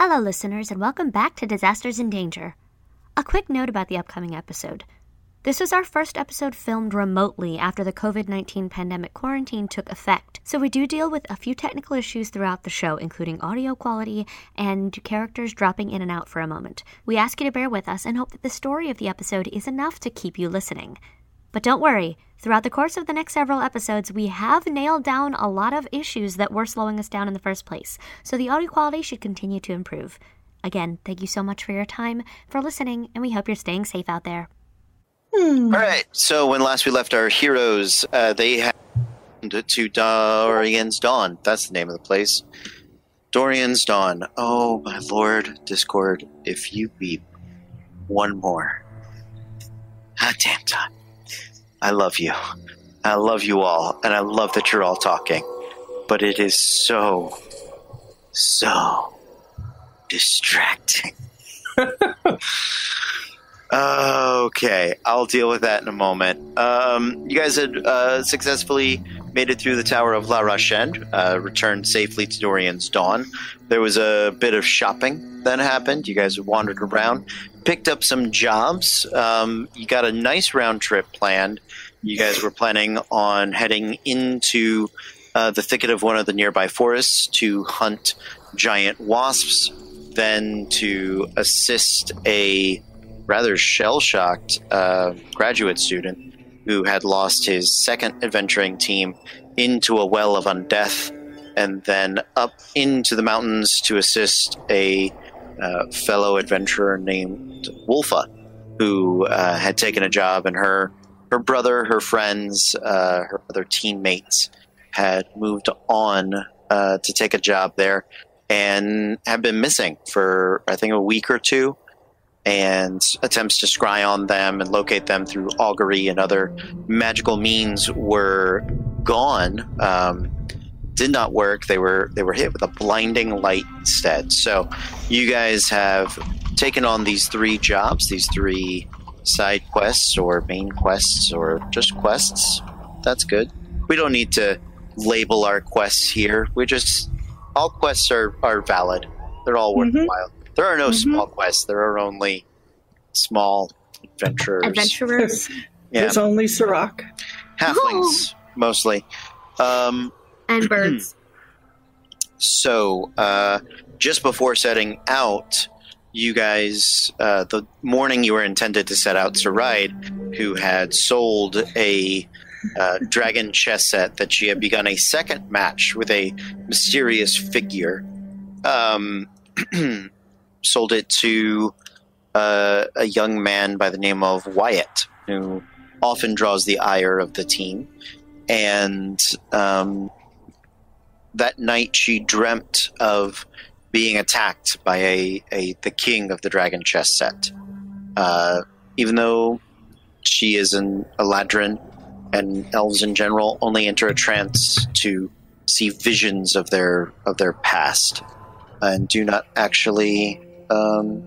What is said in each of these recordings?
Hello, listeners, and welcome back to Disasters in Danger. A quick note about the upcoming episode. This was our first episode filmed remotely after the COVID 19 pandemic quarantine took effect, so we do deal with a few technical issues throughout the show, including audio quality and characters dropping in and out for a moment. We ask you to bear with us and hope that the story of the episode is enough to keep you listening. But don't worry, throughout the course of the next several episodes, we have nailed down a lot of issues that were slowing us down in the first place, so the audio quality should continue to improve. Again, thank you so much for your time, for listening, and we hope you're staying safe out there. All right. So when last we left our heroes, uh, they had to Dorian's Dawn. That's the name of the place. Dorian's Dawn. Oh my lord, Discord! If you beep one more, ah, damn time. I love you. I love you all, and I love that you're all talking. But it is so, so distracting. Okay, I'll deal with that in a moment. Um, you guys had uh, successfully made it through the Tower of La Rochelle, uh, returned safely to Dorian's Dawn. There was a bit of shopping that happened. You guys wandered around, picked up some jobs. Um, you got a nice round trip planned. You guys were planning on heading into uh, the thicket of one of the nearby forests to hunt giant wasps, then to assist a rather shell shocked uh, graduate student who had lost his second adventuring team into a well of undeath and then up into the mountains to assist a uh, fellow adventurer named Wolfa, who uh, had taken a job and her her brother, her friends, uh, her other teammates had moved on uh, to take a job there and have been missing for I think a week or two and attempts to scry on them and locate them through augury and other magical means were gone. Um, did not work. They were they were hit with a blinding light instead. So, you guys have taken on these three jobs, these three side quests or main quests or just quests. That's good. We don't need to label our quests here. We just all quests are are valid. They're all worthwhile. There are no Mhm. small quests. There are only small adventurers. Adventurers Yeah, There's only Sirach. halflings mostly. Um, and birds. so, uh, just before setting out, you guys, uh, the morning you were intended to set out to ride, who had sold a uh, dragon chess set that she had begun a second match with a mysterious figure, um, sold it to uh, a young man by the name of Wyatt, who often draws the ire of the team. And um, that night she dreamt of being attacked by a, a the king of the dragon chess set. Uh, even though she is an Eladrin and elves in general only enter a trance to see visions of their of their past and do not actually um,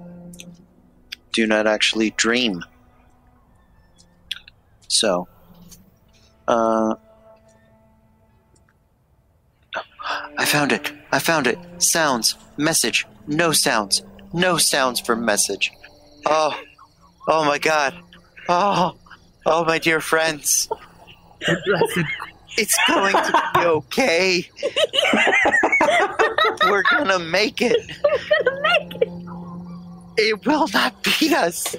do not actually dream. So, uh, I found it. I found it. Sounds. Message. No sounds. No sounds for message. Oh. Oh my god. Oh. Oh my dear friends. It's going to be okay. We're gonna make it. We're gonna make it. It will not beat us.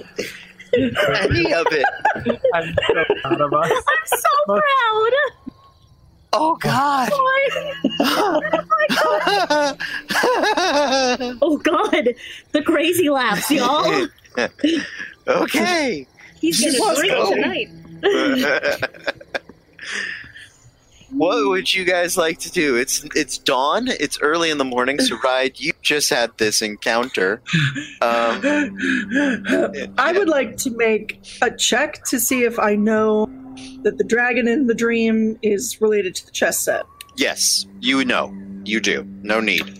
Any of it. I'm so proud of us. I'm so proud. Oh god. Oh God, the crazy laughs, y'all. okay. He's gonna Let's drink go. tonight. what would you guys like to do? It's it's dawn. It's early in the morning. So, ride. You just had this encounter. Um, I would like to make a check to see if I know that the dragon in the dream is related to the chess set. yes, you know. You do. No need.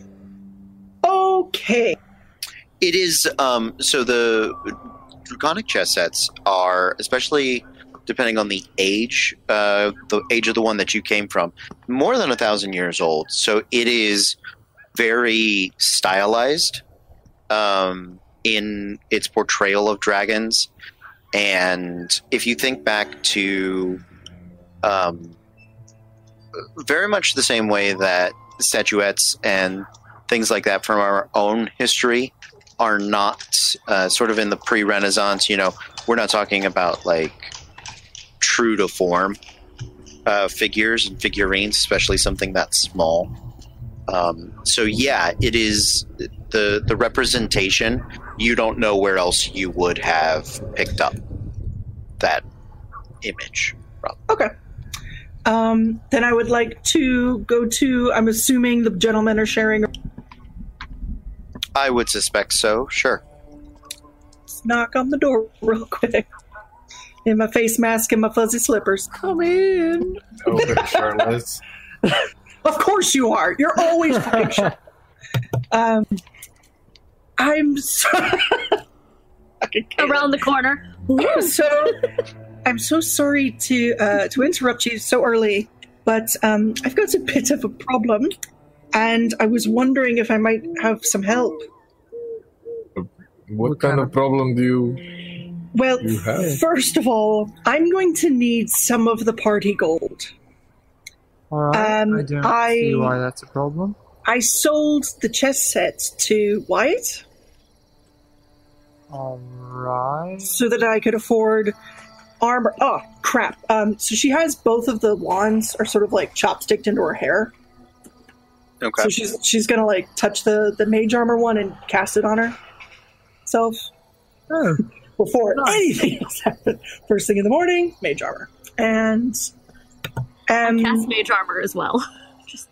Okay. It is um, so the draconic chess sets are especially depending on the age, uh, the age of the one that you came from, more than a thousand years old. So it is very stylized. um, in its portrayal of dragons. And if you think back to um, very much the same way that statuettes and things like that from our own history are not uh, sort of in the pre Renaissance, you know, we're not talking about like true to form uh, figures and figurines, especially something that small. Um, so yeah, it is the the representation. You don't know where else you would have picked up that image. from. Okay. Um, then I would like to go to. I'm assuming the gentlemen are sharing. I would suspect so. Sure. Let's Knock on the door real quick. In my face mask and my fuzzy slippers. Come in. Open shirtless. Of course you are. You're always picture. um, I'm so. Around the corner. I'm so I'm so sorry to uh, to interrupt you so early, but um, I've got a bit of a problem, and I was wondering if I might have some help. What, kind of problem do you? Well, You have? first of all, I'm going to need some of the party gold. All right. Um, I don't I- see why that's a problem. I sold the chess set to Wyatt All right. so that I could afford armor. Oh crap! Um, so she has both of the wands are sort of like chopsticked into her hair. Okay. So she's she's gonna like touch the the mage armor one and cast it on her self Oh, before Nice. anything else happens. First thing in the morning, mage armor, and um, Cast mage armor as well. because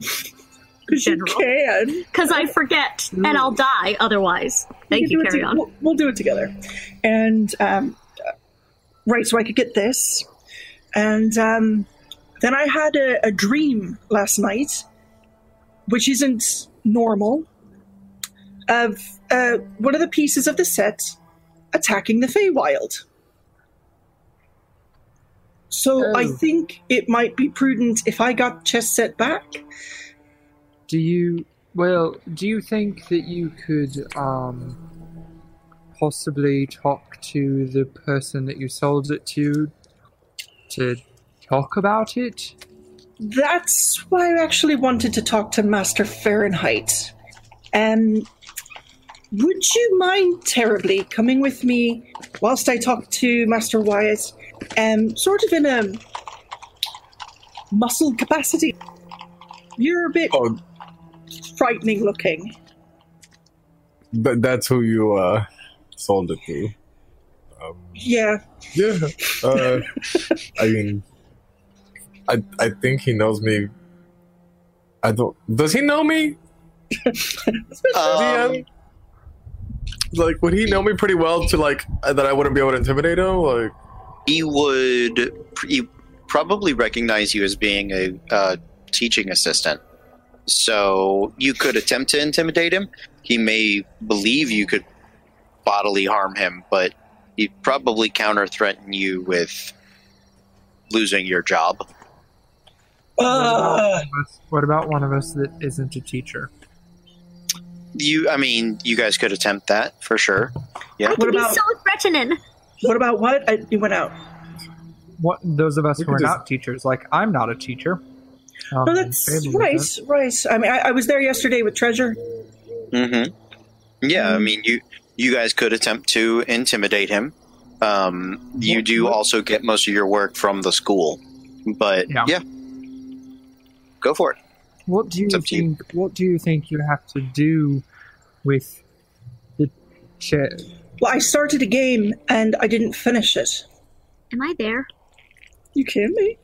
you general. can. Because I forget and I'll die otherwise. Thank We you, can do it carry to- on. We'll, we'll do it together, and um, right. So I could get this, and um, then I had a, a dream last night, which isn't normal, of uh, one of the pieces of the set attacking the Feywild. So I Oh. think it might be prudent if I got chess set back. Do you? Well, do you think that you could um possibly talk to the person that you sold it to to talk about it? That's why I actually wanted to talk to Master Fahrenheit. Um, would you mind terribly coming with me whilst I talk to Master Wyatt? Um, sort of in a muscle capacity. You're a bit Oh, frightening looking. th- that's who you uh sold it to. Um, Yeah. yeah. Uh, I mean, I I think he knows me. I don't. Does he know me? Um, Like, would he know me pretty well to like that I wouldn't be able to intimidate him? Like, he would he probably recognize you as being a uh, teaching assistant. So you could attempt to intimidate him. He may believe you could bodily harm him, but he'd probably counter threaten you with losing your job. Uh, What about one of us that isn't a teacher? You, I mean, you guys could attempt that for sure. I What about- so threatening. what about what? I, you went out. What those of us We who are just- not teachers, like I'm not a teacher. Um, No, that's Fable right, isn't. right. I mean, I, I was there yesterday with Treasure. Mm-hmm. Yeah, I Mm. mean, you you guys could attempt to intimidate him. Um, you do also get most of your work from the school, but Yeah. yeah, go for it. What do you It's up you. think? What do you think you have to do with the chair? Well, I started a game and I didn't finish it. Am I there? You kidding me?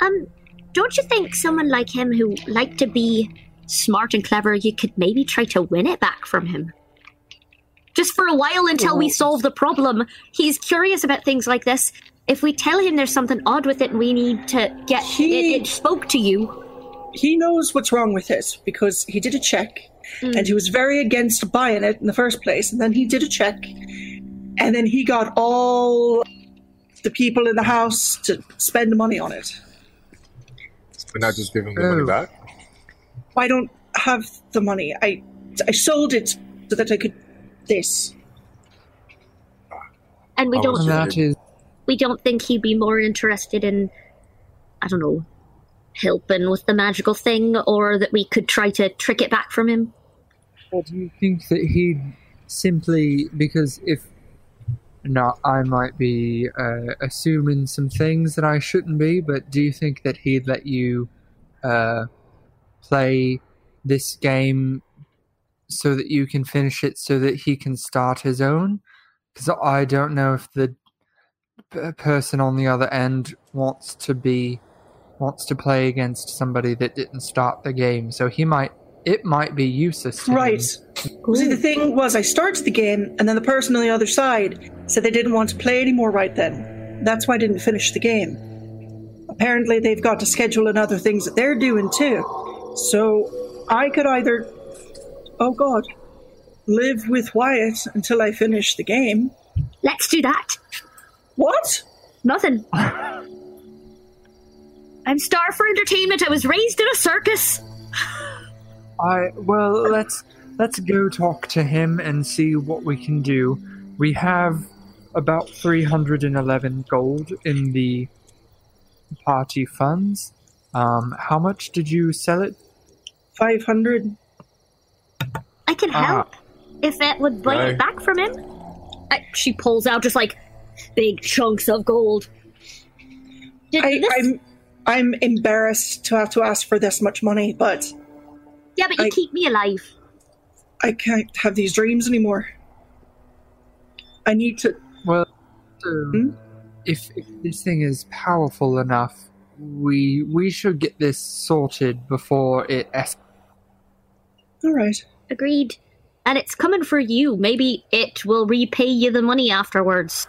Um, don't you think someone like him who liked to be smart and clever, you could maybe try to win it back from him? Just for a while until we solve the problem. He's curious about things like this. If we tell him there's something odd with it and we need to get He- it, it spoke to you. He knows what's wrong with it because he did a check Mm. and he was very against buying it in the first place. And then he did a check and then he got all the people in the house to spend money on it. We're not just giving the money Oh. back. I don't have the money. I I sold it so that I could this. And we don't that is we don't think he'd be more interested in I don't know helping with the magical thing or that we could try to trick it back from him. Or do you think that he'd simply because if no, I might be uh, assuming some things that I shouldn't be, but do you think that he'd let you uh, play this game so that you can finish it so that he can start his own? Because I don't know if the person on the other end wants to be wants to play against somebody that didn't start the game, so he might it might be useless to him. Right. See, the thing was, I started the game, and then the person on the other side said they didn't want to play anymore right then. That's why I didn't finish the game. Apparently, they've got to schedule in other things that they're doing too. So I could either, oh god, live with Wyatt until I finish the game. Let's do that. What? Nothing. I'm star for entertainment. I was raised in a circus. I well, let's let's go talk to him and see what we can do. We have about 311 gold in the party funds. Um, how much did you sell it? 500. I can Ah. help if it would bring Right. it back from him. I, she pulls out just like big chunks of gold. Did I, this- I'm, I'm embarrassed to have to ask for this much money, but yeah, but you I- keep me alive. I can't have these dreams anymore. I need to. Well, so Hmm? if, if this thing is powerful enough, we we should get this sorted before it es- All right. Agreed. And it's coming for you. Maybe it will repay you the money afterwards.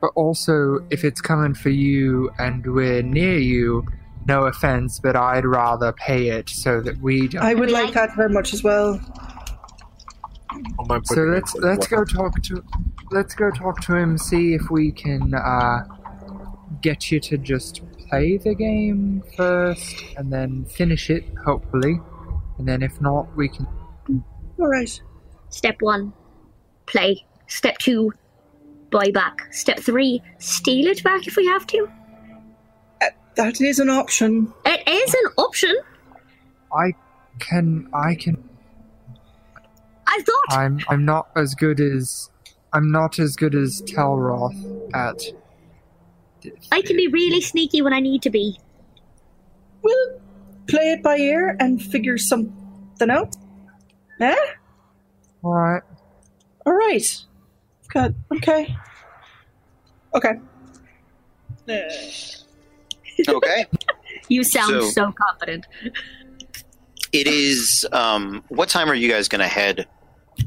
But also, if it's coming for you and we're near you, no offense, but I'd rather pay it so that we don't. I would like that very much as well. So let's let's go talk to let's go talk to him. See if we can uh, get you to just play the game first, and then finish it, hopefully. And then if not, we can. All right. Step one, play. Step two, buy back. Step three, steal it back if we have to. That is an option. It is an option. I can. I can. I thought I'm. I'm not as good as. I'm not as good as Telroth at. I can be really sneaky when I need to be. We'll play it by ear and figure something out. Eh? All right. All right. Good. Okay. Okay. Okay. You sound So- so, confident. it is. Um, what time are you guys going to head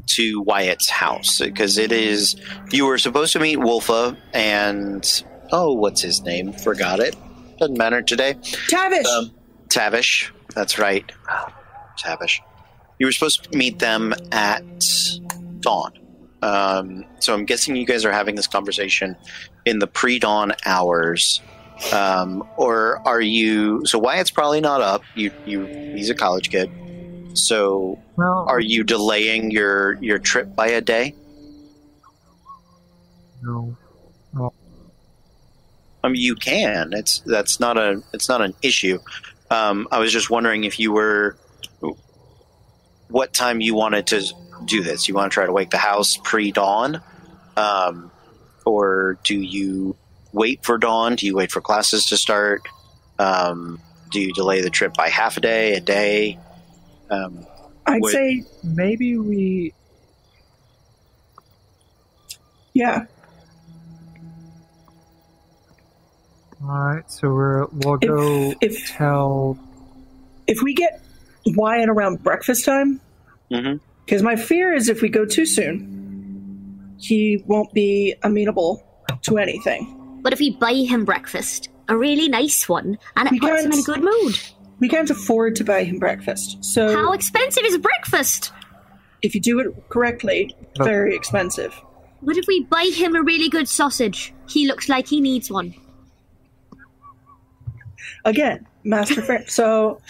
to Wyatt's house? Because it is. You were supposed to meet Wolfa and oh, what's his name? Forgot it. Doesn't matter today. Tavish! Um, Tavish. That's right. Oh, Tavish. You were supposed to meet them at dawn. Um, so I'm guessing you guys are having this conversation in the pre-dawn hours. Um, or are you? So Wyatt's probably not up. You, you, he's a college kid. So Well, are you delaying your your trip by a day? no. I mean, you can. It's that's not a it's not an issue. Um, I was just wondering if you were what time you wanted to do this. You want to try to wake the house pre dawn, um, or do you wait for dawn? Do you wait for classes to start? Um, do you delay the trip by half a day, a day? Um, I'd would- say, Maybe we. yeah. All right. So we're we'll go If, if, tell. if we get Wyatt around breakfast time, mhm. because my fear is if we go too soon, he won't be amenable to anything. But if we buy him breakfast, a really nice one, and it We puts him in a good mood. We can't afford to buy him breakfast. So How expensive is breakfast? if you do it correctly, very expensive. What if we buy him a really good sausage? He looks like he needs one. Again, master frame. So,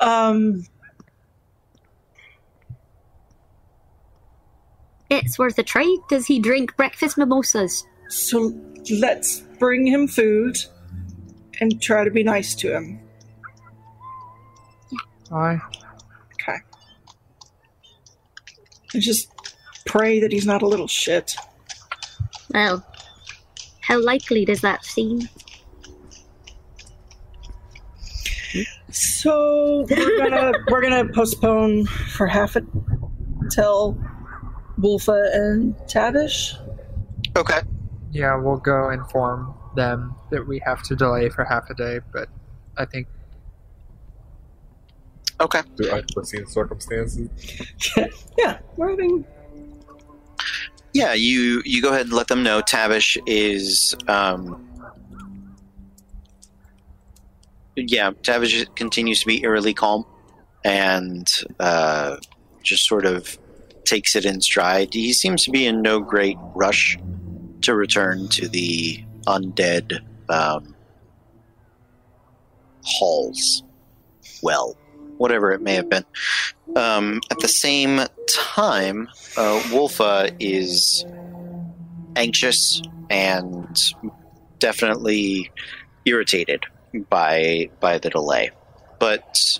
um, it's worth a try. Does he drink breakfast mimosas? So let's bring him food and try to be nice to him. I Okay. And just pray that he's not a little shit. Well, how likely does that seem? So we're gonna we're gonna postpone for half a till Wolfa and Tavish. Okay. Yeah, we'll go inform them that we have to delay for half a day, but I think Okay. Do unforeseen circumstances? yeah, we're having Yeah, you you go ahead and let them know Tavish is um yeah, Tavish continues to be eerily calm and uh just sort of takes it in stride. He seems to be in no great rush to return to the undead um halls. Well, whatever it may have been. Um, at the same time, uh, Wolfa is anxious and definitely irritated by by the delay, but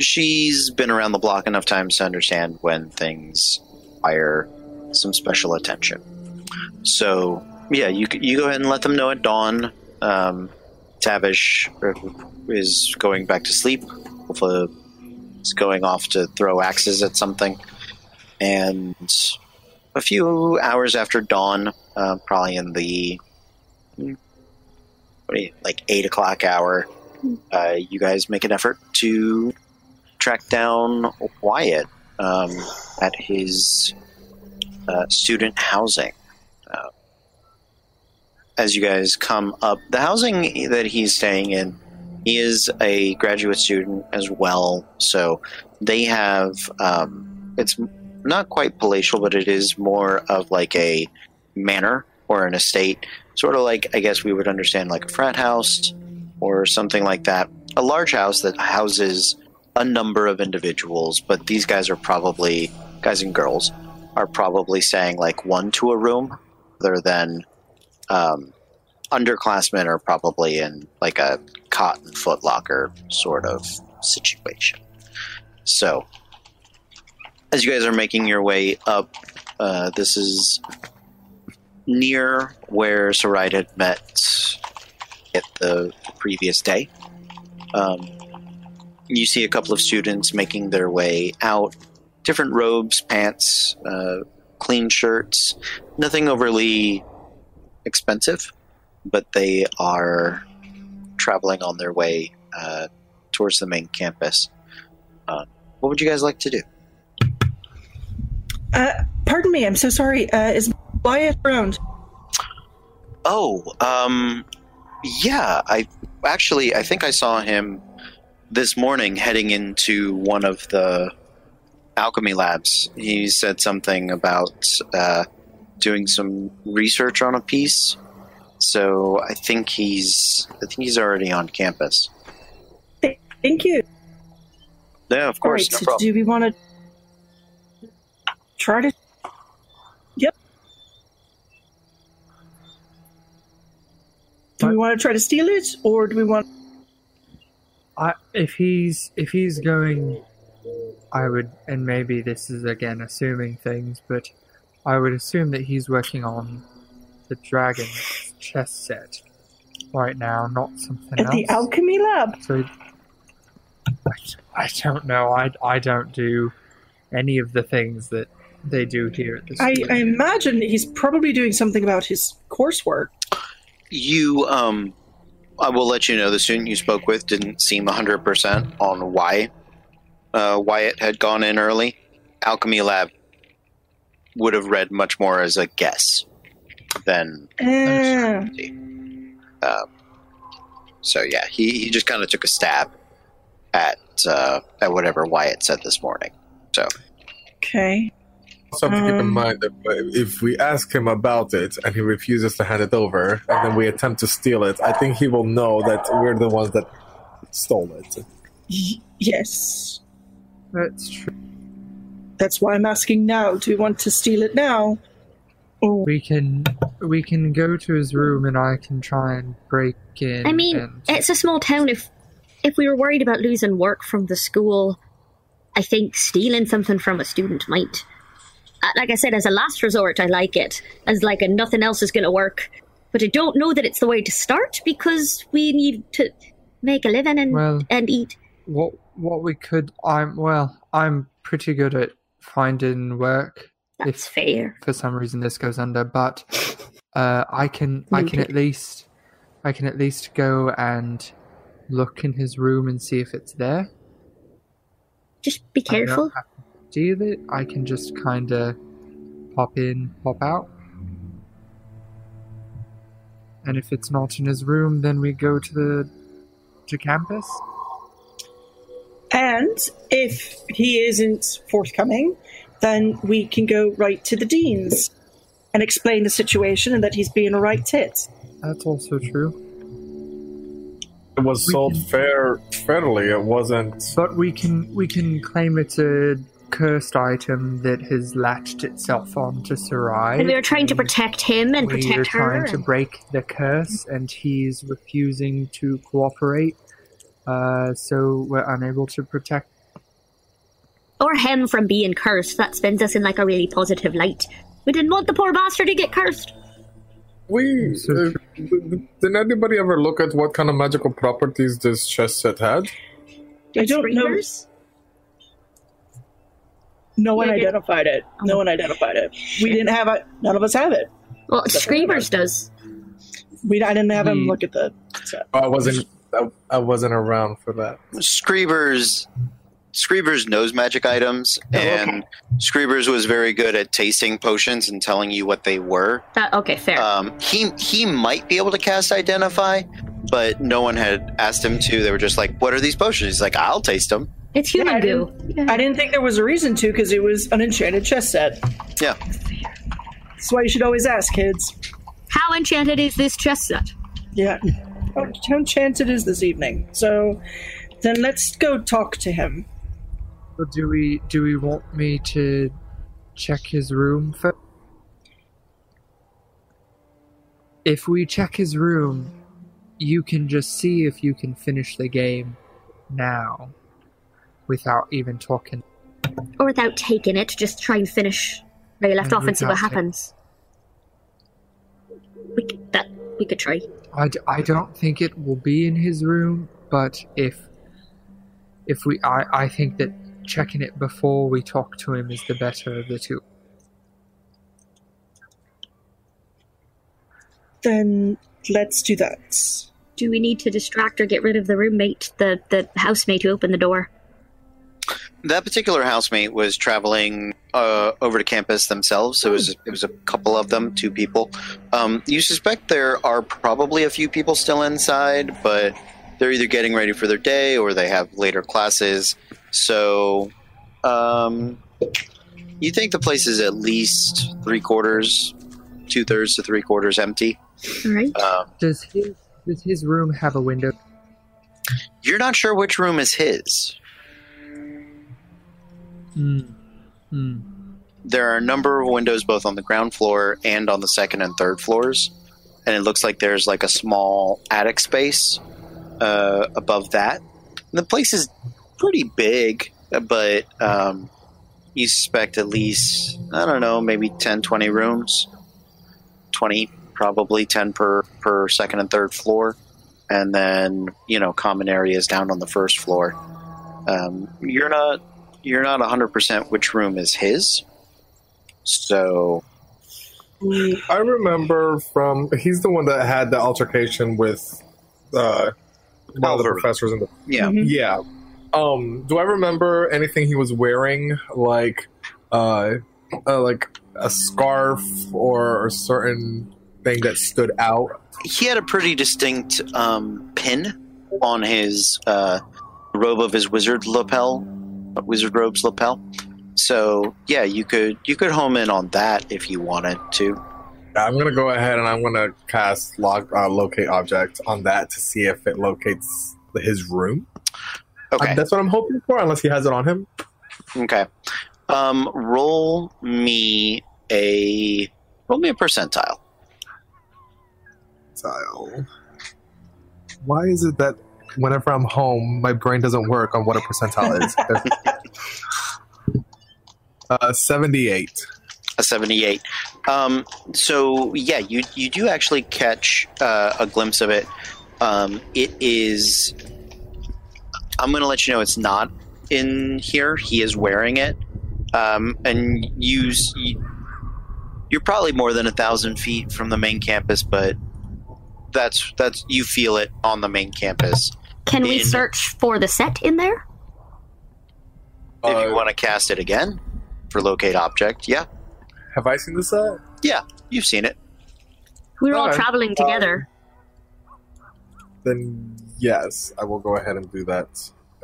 she's been around the block enough times to understand when things require some special attention. So yeah, you you go ahead and let them know at dawn. Um, Tavish is going back to sleep. Hopefully, is going off to throw axes at something. And a few hours after dawn, uh, probably in the you- like eight o'clock hour, uh, you guys make an effort to track down Wyatt um, at his uh, student housing. As you guys come up, the housing that he's staying in he is a graduate student as well, so they have um, it's not quite palatial, but it is more of like a manor or an estate, sort of like I guess we would understand like a frat house or something like that. A large house that houses a number of individuals, but these guys are probably guys and girls are probably staying like one to a room, rather than um, underclassmen are probably in like a cotton footlocker sort of situation. So, as you guys are making your way up, uh, this is near where Saride had met at the previous day. Um, you see a couple of students making their way out. Different robes, pants, uh, clean shirts. Nothing overly expensive, but they are traveling on their way uh, towards the main campus. Uh, what would you guys like to do? Uh, pardon me, I'm so sorry. Uh, is Wyatt around? Oh, um, yeah. I actually, I think I saw him this morning heading into one of the alchemy labs. He said something about uh, doing some research on a piece. So I think he's, I think he's already on campus. Thank you. Yeah, of All right, course, no so problem. do we want to try to? Yep. Do we want to try to steal it, or do we want? I, if he's if he's going, I would, and maybe this is again assuming things, but I would assume that he's working on the dragon's chess set right now, not something At else. the alchemy lab. So I, I don't know. I I don't do any of the things that they do here at the I, school. I imagine he's probably doing something about his coursework. You, um, I will let you know the student you spoke with didn't seem 100% on why uh, Wyatt had gone in early. Alchemy Lab would have read much more as a guess than Ah, um, so yeah, he, he just kind of took a stab at uh, at whatever Wyatt said this morning. So okay. Also have to keep in Um, mind that if we ask him about it and he refuses to hand it over, and then we attempt to steal it, I think he will know that we're the ones that stole it. Y- yes. That's true. That's why I'm asking now. Do you want to steal it now? Or We can we can go to his room and I can try and break in. I mean, and, it's a small town. If if we were worried about losing work from the school, I think stealing something from a student might. Uh, Like I said, as a last resort, I like it. As like a nothing else is going to work. But I don't know that it's the way to start because we need to make a living and Well- and eat. what what we could I'm well I'm pretty good at finding work. That's if fair. for some reason this goes under, but uh, I can I can at least I can at least go and look in his room and see if it's there. Just be I careful. deal it. I can just kind of pop in, pop out. And if it's not in his room, then we go to the to campus. And if he isn't forthcoming, then we can go right to the deans and explain the situation and that he's being a right tit. That's also true. It was We sold can- fair fairly. It wasn't. But we can we can claim it's a cursed item that has latched itself onto Sarai. And we were trying to protect him and we are protect her. trying to break the curse, and he's refusing to cooperate. Uh, so we're unable to protect. or him from being cursed. That spins us in like a really positive light. We didn't want the poor bastard to get cursed. We So uh, did anybody ever look at what kind of magical properties this chess set had? I don't know. No one Yeah, identified it. No one identified it. We didn't have it. None of us have it. Well, Screamers does. We I didn't have him We- look at the set. I wasn't. I, I wasn't around for that. Screevers Screevers knows magic items, and Screevers was very good at tasting potions and telling you what they were. That, okay, fair. Um, he he might be able to cast identify, but no one had asked him to. They were just like, "What are these potions?" He's like, "I'll taste them." it's human I goo. I didn't think there was a reason to because it was an enchanted chess set. Yeah, That's why you should always ask kids. How enchanted is this chess set? Yeah. How, how enchanted is this evening? So then let's go talk to him. Or do we do we want me to check his room first? If we check his room, you can just see if you can finish the game now without even talking. Or without taking it, just try and finish where you left And off and see what without ta- happens. We could, that we could try. I, d- I don't think it will be in his room, but if if we I, I think that checking it before we talk to him is the better of the two. Then let's do that. Do we need to distract or get rid of the roommate, the the housemate who opened the door? That particular housemate was traveling uh, over to campus themselves. So it was it was a couple of them, two people. Um, you suspect there are probably a few people still inside, but they're either getting ready for their day or they have later classes. So, um, you think the place is at least three quarters, two thirds to three quarters empty. All right. Um, Does his does his room have a window? you're not sure which room is his. Hmm. Hmm. there are a number of windows both on the ground floor and on the second and third floors and it looks like there's like a small attic space uh, above that and the place is pretty big but um, you suspect at least i don't know maybe 10 20 rooms 20 probably 10 per per second and third floor and then you know common areas down on the first floor um, you're not you're not 100% which room is his so I remember from he's the one that had the altercation with uh, one of the professors in the yeah Mhm. yeah. Um, do I remember anything he was wearing, like uh, uh like a scarf or a certain thing that stood out? he had a pretty distinct um, pin on his uh, robe of his wizard lapel, wizard robe's lapel. So yeah, you could you could home in on that if you wanted to. I'm gonna go ahead and I'm gonna cast log, uh, locate object on that to see if it locates his room. Okay, Uh, that's what I'm hoping for, unless he has it on him. okay. Um, roll me a roll me a percentile. Percentile. Why is it that whenever I'm home, my brain doesn't work on what a percentile is? uh, 78. A seventy-eight. Um, so yeah, you you do actually catch uh, a glimpse of it. Um, it is. I'm going to let you know it's not in here. He is wearing it, um, and you, you're probably more than a thousand feet from the main campus, but that's that's you feel it on the main campus. Can we In- search for the set in there? If you Uh, want to cast it again for locate object, yeah, Have I seen the set? yeah, you've seen it. We were all Alright. traveling together. Then yes, I will go ahead and do that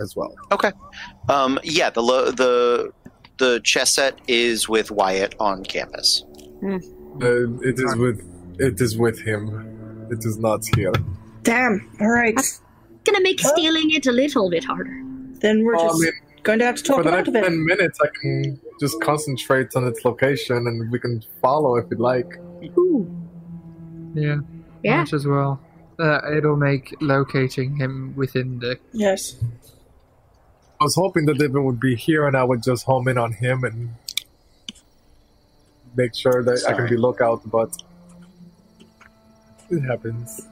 as well. Okay. Um, yeah, the lo- the the chess set is with Wyatt on campus. Uh, it is with it is with him. It is not here. Damn. All right. Gonna make stealing it a little bit harder. Then we're just mean, going to have to talk For the about next it. then. ten minutes, I can just concentrate on its location, and we can follow if you'd like. Ooh. Yeah, Yeah. might as well. Uh, it'll make locating him within the. Yes. I was hoping that David would be here, and I would just home in on him and make sure that I can Sorry. be lookout. But it happens.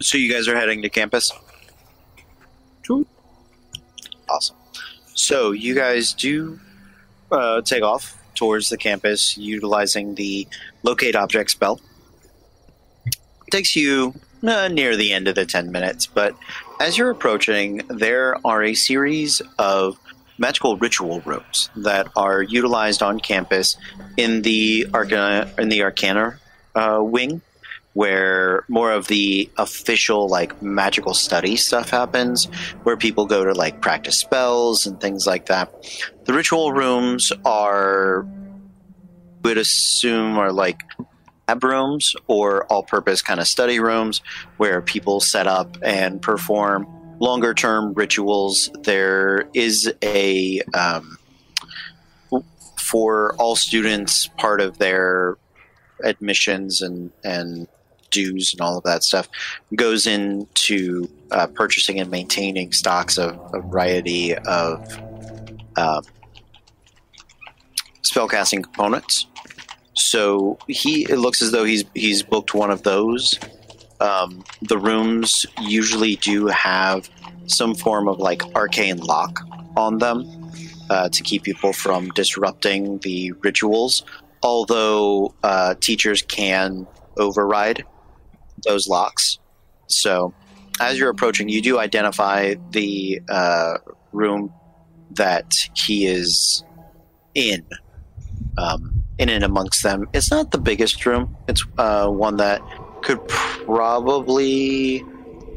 So you guys are heading to campus. True. Awesome. So you guys do uh, take off towards the campus utilizing the locate object spell. takes you uh, near the end of the 10 minutes, but as you're approaching, there are a series of magical ritual rooms that are utilized on campus in the Arcana, in the Arcana uh, wing where more of the official like magical study stuff happens where people go to like practice spells and things like that. The ritual rooms are would assume are like lab rooms or all-purpose kind of study rooms where people set up and perform longer term rituals. There is a um, for all students part of their admissions and and dues and all of that stuff goes into uh, purchasing and maintaining stocks of a variety of um, spellcasting components. So he it looks as though he's he's booked one of those. Um, the rooms usually do have some form of like arcane lock on them uh, to keep people from disrupting the rituals. Although uh, teachers can override those locks. So, as you're approaching, you do identify the uh, room that he is in. Um, in and amongst them, it's not the biggest room. It's uh, one that could probably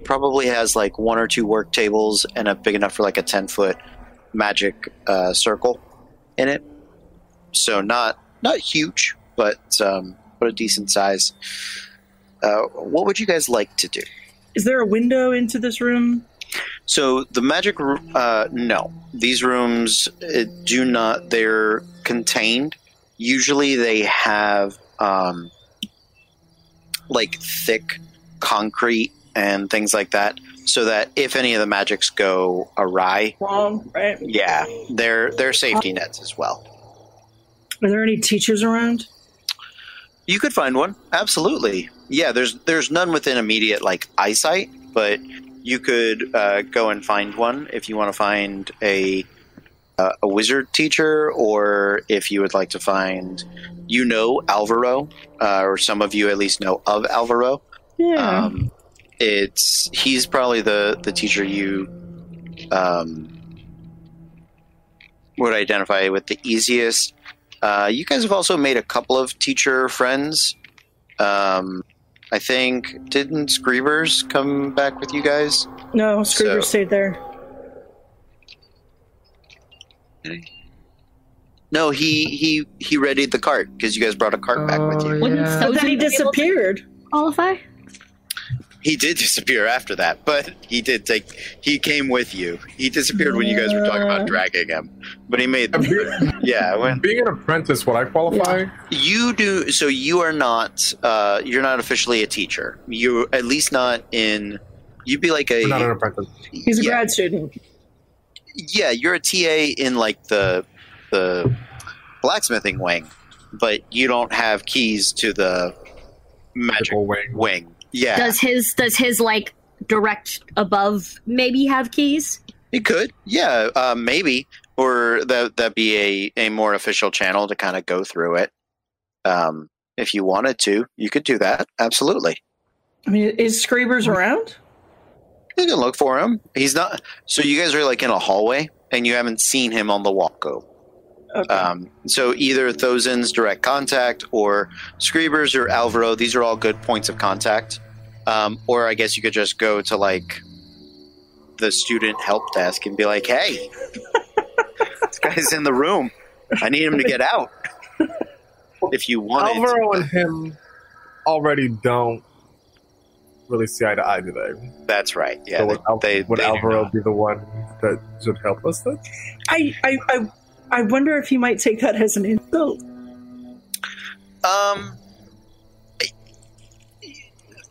probably has like one or two work tables and a big enough for like a ten foot magic uh, circle in it. So not not huge, but um, but a decent size. Uh, what would you guys like to do? Is there a window into this room? So the magic, uh, no, these rooms uh, do not. They're contained. Usually, they have um, like thick concrete and things like that, so that if any of the magics go awry, Wrong, right? yeah, they're they're safety nets as well. Are there any teachers around? You could find one, absolutely. Yeah, there's there's none within immediate like eyesight, but you could uh, go and find one if you want to find a uh, a wizard teacher, or if you would like to find, you know, Alvaro, uh, or some of you at least know of Alvaro. Yeah. Um, it's he's probably the the teacher you um, would identify with the easiest. Uh, you guys have also made a couple of teacher friends. Um, I think didn't Screevers come back with you guys? no, Scrooger so- stayed there. No, he he he readied the cart because you guys brought a cart back with you. Oh, Wouldn't yeah. so- But then he be able to- disappeared. Qualify? He did disappear after that, but he did take. He came with you. He disappeared when you guys were talking about dragging him, but he made. I'm, yeah, when Being an apprentice, would I qualify? you do, so you are not. Uh, you're not officially a teacher. You at least not in. You'd be like a. Not an apprentice. He's a yeah, grad student. yeah, you're a TA in like the the blacksmithing wing, but you don't have keys to the magic Magical wing. wing. Yeah, Does his does his like direct above maybe have keys? it could. Yeah, uh, maybe, or that that be a a more official channel to kind of go through it. Um, if you wanted to, you could do that. Absolutely. I mean, is Screebers around? You can look for him. He's not. So you guys are like in a hallway, and you haven't seen him on the walko. Okay. Um, so either Thozin's direct contact or Screebers or Alvaro, these are all good points of contact. Um, or I guess you could just go to like the student help desk and be like, "Hey, this guy's in the room. I need him to get out." If you want to. Alvaro and him already don't really see eye to eye, do they? that's right. Yeah, so would, Al- they, would they Alvaro be the one that should help us then? I, I, I, I wonder if he might take that as an insult. Um,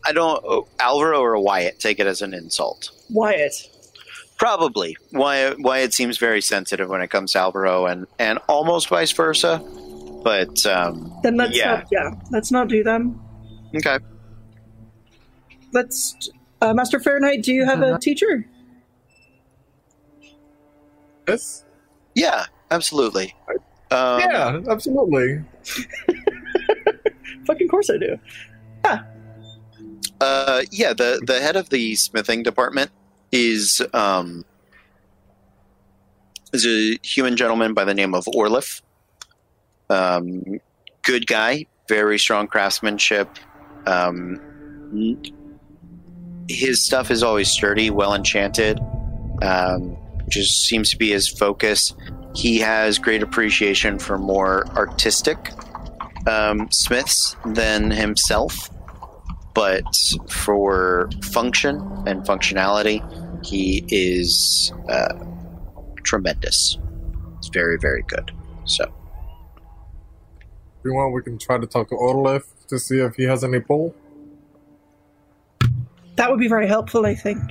I don't. Alvaro or Wyatt take it as an insult. Wyatt. Probably. Wyatt, Wyatt seems very sensitive when it comes to Alvaro, and and almost vice versa. But um, Then let's Yeah. not. Yeah, let's not do them. okay. Let's. Uh, Master Fahrenheit, do you have a Uh-huh. teacher? Yes. Yeah, absolutely. Um, yeah, absolutely. Fucking course I do. Uh, yeah. The the head of the smithing department is um is a human gentleman by the name of Orlif. Um, good guy, very strong craftsmanship. Um, his stuff is always sturdy, well enchanted. Um, just seems to be his focus. He has great appreciation for more artistic um, smiths than himself, but for function and functionality, he is uh, tremendous. It's very, very good. So, If you want, we can try to talk to Orlif to see if he has any pull. That would be very helpful, I think.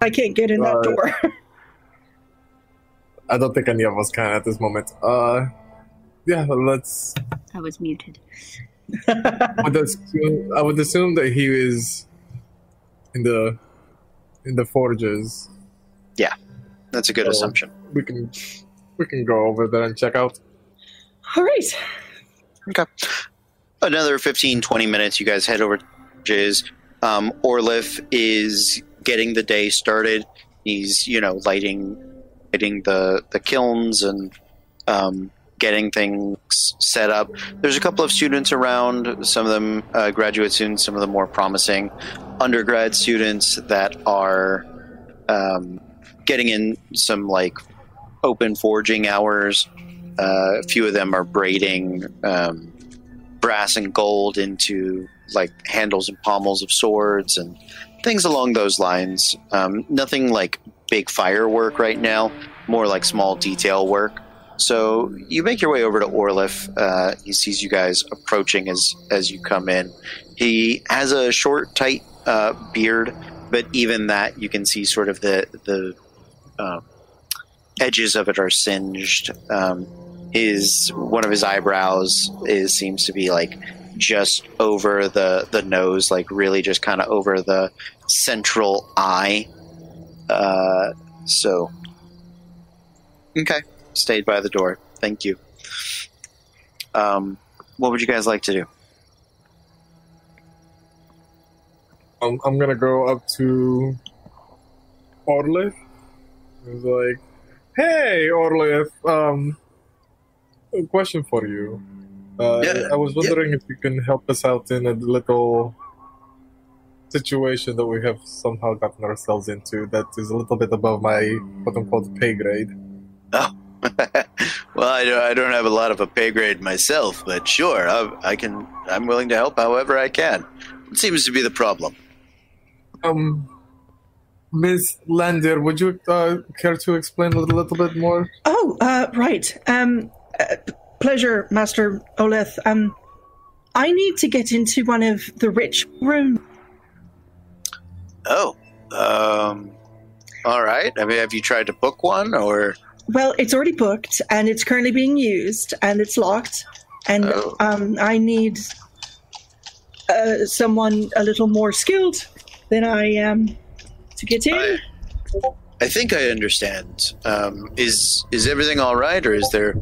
I can't get in that Uh, door. I don't think any of us can at this moment. Uh, yeah, let's. I was muted. I would assume, I would assume that he is in the in the forges. Yeah, that's a good Oh. assumption. We can we can go over there and check out. All right. Okay. Another 15, 20 minutes, you guys head over to Jizz. Um, Orlif is getting the day started. He's, you know, lighting the, the kilns and um, getting things set up. There's a couple of students around, some of them uh, graduate students, some of them more promising undergrad students that are um, getting in some like open forging hours. Uh, a few of them are braiding um, brass and gold into like handles and pommels of swords and things along those lines. Um, nothing like big firework right now, more like small detail work. So you make your way over to Orlif. Uh, he sees you guys approaching as as you come in. He has a short, tight uh, beard, but even that you can see sort of the the um, edges of it are singed. Um, his one of his eyebrows is seems to be like just over the the nose, like really just kind of over the central eye. Uh, so, okay, stayed by the door. Thank you. Um, what would you guys like to do? I'm, I'm gonna go up to Orlif. He's like, "Hey, Orlif, um, a question for you. Uh, Yeah, I was wondering if you can help us out in a little situation that we have somehow gotten ourselves into that is a little bit above my quote unquote pay grade. Oh. well, I don't, I don't have a lot of a pay grade myself, but sure, I, I can. I'm willing to help however I can. It seems to be the problem. Um, Miss Lander, would you uh, care to explain a little, little bit more? Oh, uh, right. Um, uh, pleasure, Master Oleth. Um, I need to get into one of the rich rooms. Oh, um, all right. I mean, have you tried to book one or? Well, it's already booked and it's currently being used and it's locked. And Oh. um, I need uh, someone a little more skilled than I am to get in. I, I think I understand. Um, is is everything all right, or is there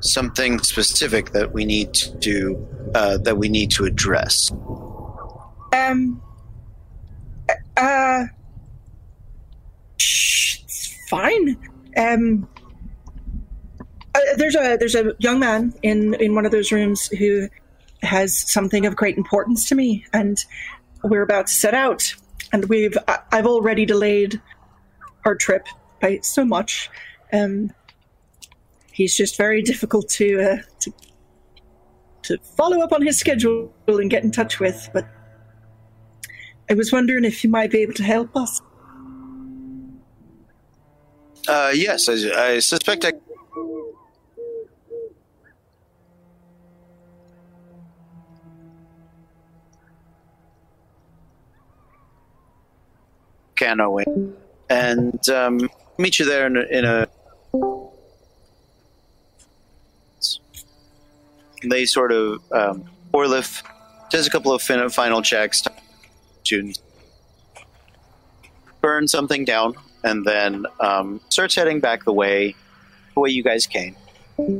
something specific that we need to do uh, that we need to address? Um. Uh. It's fine. Um. Uh, there's a there's a young man in in one of those rooms who has something of great importance to me, and we're about to set out. And we've I, I've already delayed our trip by so much. Um. He's just very difficult to uh, to to follow up on his schedule and get in touch with, but I was wondering if you might be able to help us. Uh, yes, I, I suspect I. Can Canoeing, and um, meet you there in a, in a. They sort of um, Orlif does a couple of fin- final checks to burn something down and then um, starts heading back the way the way you guys came.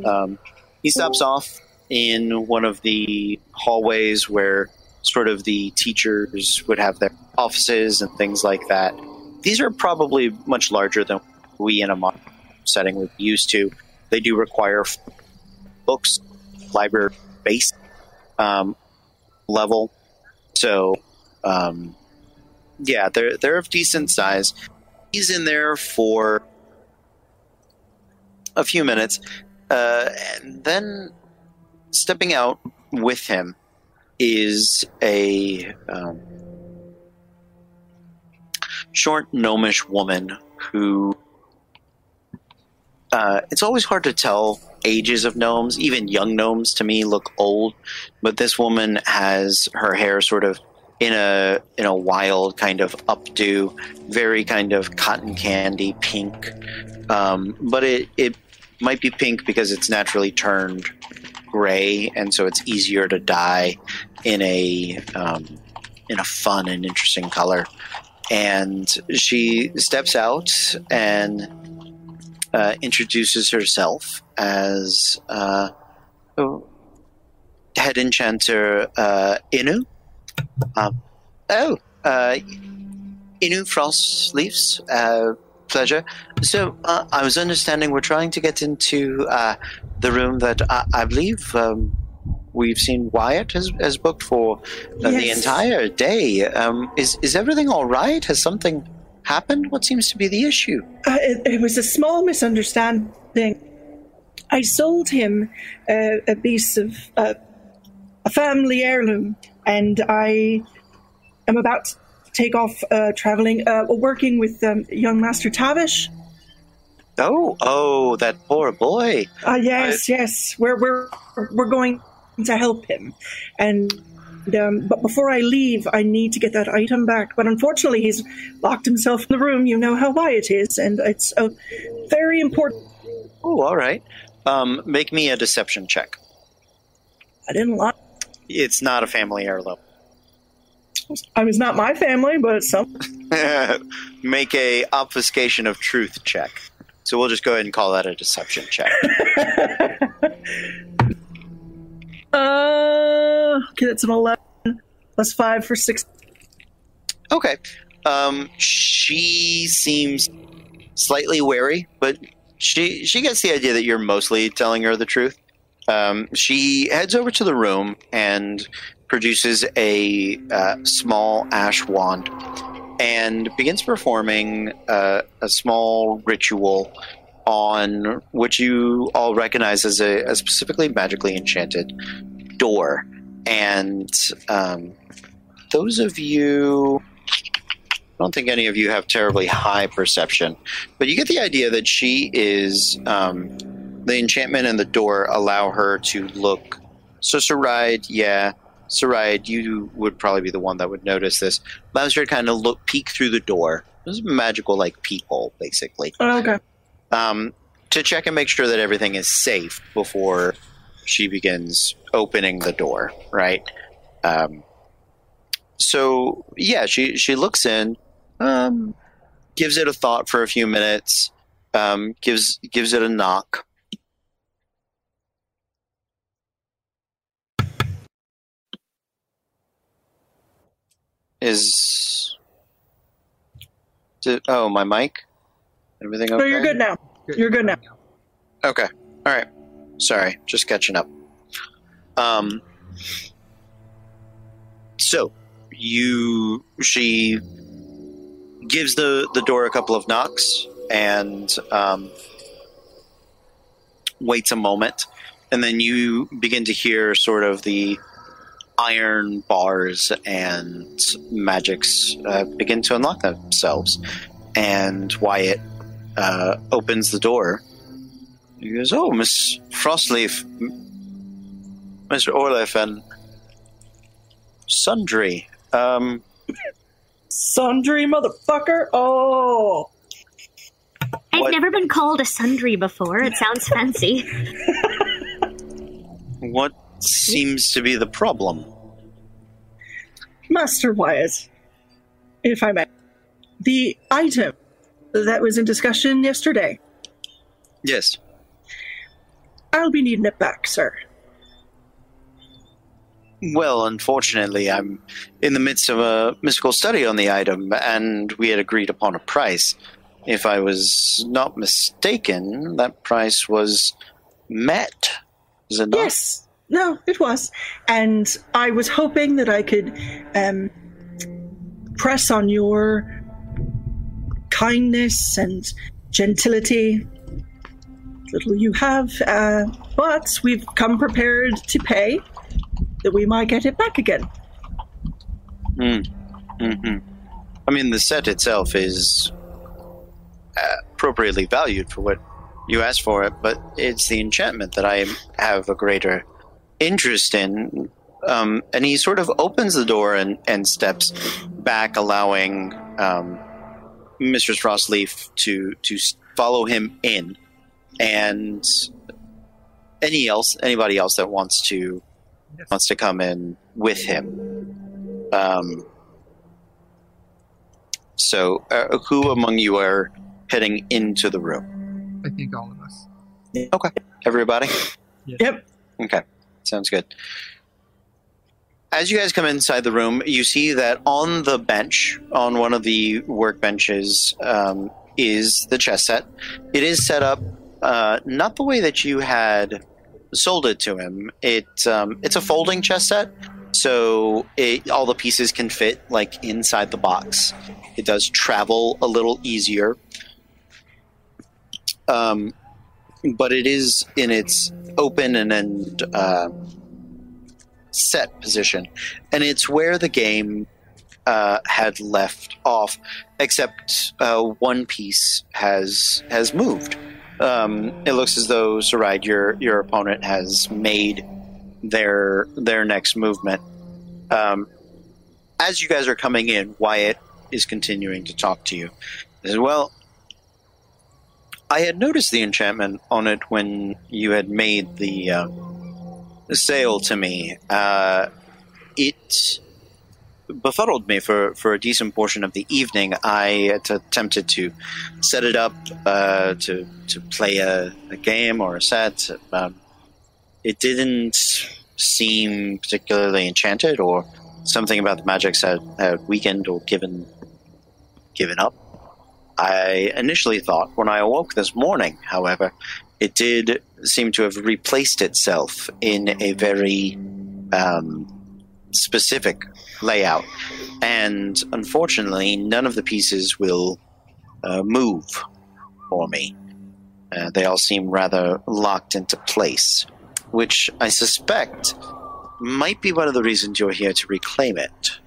Um, he stops off in one of the hallways where sort of the teachers would have their offices and things like that. These are probably much larger than we in a modern setting would be used to. They do require books, library base um, level. So, um, yeah, they're they're of decent size. He's in there for a few minutes, uh, and then stepping out with him is a um, short gnomish woman who. Uh, it's always hard to tell ages of gnomes. Even young gnomes to me look old, but this woman has her hair sort of in a in a wild kind of updo, very kind of cotton candy pink. Um, but it it might be pink because it's naturally turned gray, and so it's easier to dye in a um, in a fun and interesting color. And she steps out and uh, introduces herself as uh, head enchanter uh, Inu. Um, oh, uh, Inu Frost Leaves. Uh, pleasure. So, uh, I was understanding we're trying to get into uh, the room that I, I believe um, we've seen Wyatt has, has booked for uh, the entire day. Um, is is everything all right? Has something happened? What seems to be the issue? Uh, it, it was a small misunderstanding. I sold him uh, a piece of uh, a family heirloom, and I am about to take off uh, traveling, uh, working with um, young Master Tavish. Oh, oh, that poor boy. Uh, yes, yes, we're we're we're going to help him, and um, but before I leave, I need to get that item back. But unfortunately, he's locked himself in the room. You know how Wyatt it is, and it's a very important. Oh, all right. Um, make me a deception check. I didn't lock. It's not a family heirloom. I was not my family, but some. make a obfuscation of truth check. So we'll just go ahead and call that a deception check. Uh, okay, that's an eleven plus five for six. Okay. Um, she seems slightly wary, but she she gets the idea that you're mostly telling her the truth. Um, she heads over to the room and produces a uh, small ash wand and begins performing uh, a small ritual on which you all recognize as a, a specifically magically enchanted door. And um, those of you I don't think any of you have terribly high perception, but you get the idea that she is um, the enchantment and the door allow her to look. So Saride, yeah, Saride, you would probably be the one that would notice this. Allows her to kind of look, peek through the door. This is a magical, like peephole, basically, Oh, okay. um, to check and make sure that everything is safe before she begins opening the door. Right. Um, so yeah, she she looks in, um, gives it a thought for a few minutes, um, gives gives it a knock. Is, Did- oh my mic? Everything okay? No, you're good now. You're good now. Okay. All right. Sorry, just catching up. Um. So, you she gives the the door a couple of knocks and um, waits a moment, and then you begin to hear sort of the iron bars and magics uh, begin to unlock themselves, and Wyatt uh, opens the door. He goes, "Oh, Miss Frostleaf, Mr. Orlif, and Sundry. Um, Sundry motherfucker. Oh. I've What- never been called a sundry before. It sounds fancy. what seems to be the problem?" Master Wyatt, if I may. The item that was in discussion yesterday, Yes. I'll be needing it back, sir. Well, unfortunately, I'm in the midst of a mystical study on the item, and we had agreed upon a price. If I was not mistaken, that price was met. Is it not? Yes. No, it was. And I was hoping that I could um, press on your kindness and gentility. Little you have, uh, but we've come prepared to pay that we might get it back again. hmm I mean, the set itself is uh, appropriately valued for what you asked for it, but it's the enchantment that I have a greater interest in. Um, and he sort of opens the door and, and steps back, allowing um, Mistress Frostleaf to to follow him in, and any else, anybody else that wants to Yes. wants to come in with him. Um, so, uh, who among you are heading into the room? I think all of us. Okay. Everybody? Yep. Okay, sounds good. As you guys come inside the room, you see that on the bench, on one of the workbenches, um, is the chess set. It is set up uh, not the way that you had sold it to him. It um, it's a folding chess set, so it, all the pieces can fit like inside the box. It does travel a little easier. Um, but it is in its open and, and uh, set position, and it's where the game uh, had left off, except uh, one piece has has moved. Um, it looks as though Saride, your your opponent, has made their their next movement. Um, as you guys are coming in, Wyatt is continuing to talk to you. He says, "Well, I had noticed the enchantment on it when you had made the, uh, sale to me. Uh, it befuddled me for, for a decent portion of the evening. I attempted to set it up uh, to to play a, a game or a set. Um, it didn't seem particularly enchanted, or something about the magics had, had weakened or given given up. I initially thought when I awoke this morning, however, it did seem to have replaced itself in a very um, specific layout. And unfortunately, none of the pieces will uh, move for me. Uh, they all seem rather locked into place, which I suspect might be one of the reasons you're here to reclaim it.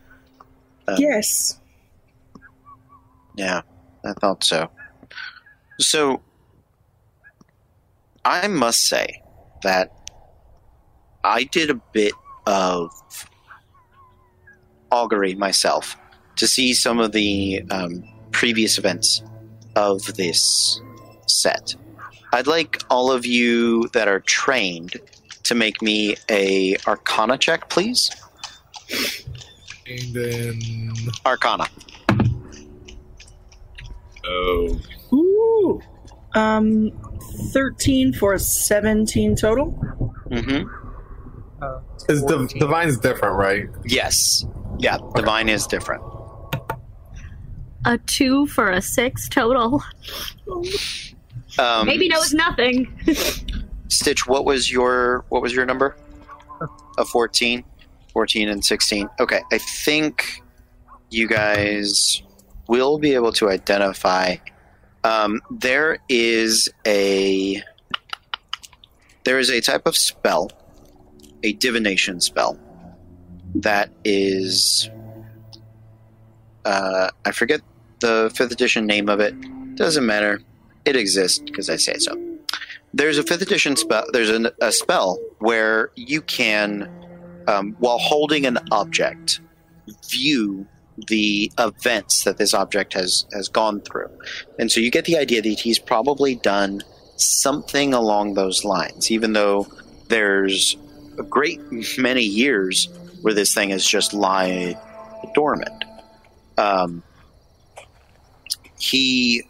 Um, Yes. Yeah, I thought so. So, I must say that I did a bit of augury myself to see some of the um, previous events of this set. I'd like all of you that are trained to make me a Arcana check, please. And then. Arcana. Oh. Ooh. Um, 13 for a 17 total. Mm-hmm. Uh, Is the 14. divine's different, right? Yes. Yeah, divine is different. A two for a six total. Um, Maybe knows nothing. Stitch, what was your what was your number? A 14? 14 and 16. Okay, I think you guys will be able to identify um, there is a there is a type of spell, a divination spell that is uh, I forget the fifth edition name of it. Doesn't matter. It exists because I say so there's a fifth edition spell. There's an, a spell where you can, um, while holding an object, view the events that this object has has gone through, and so you get the idea that he's probably done something along those lines. Even though there's a great many years where this thing has just lie dormant. Um, he.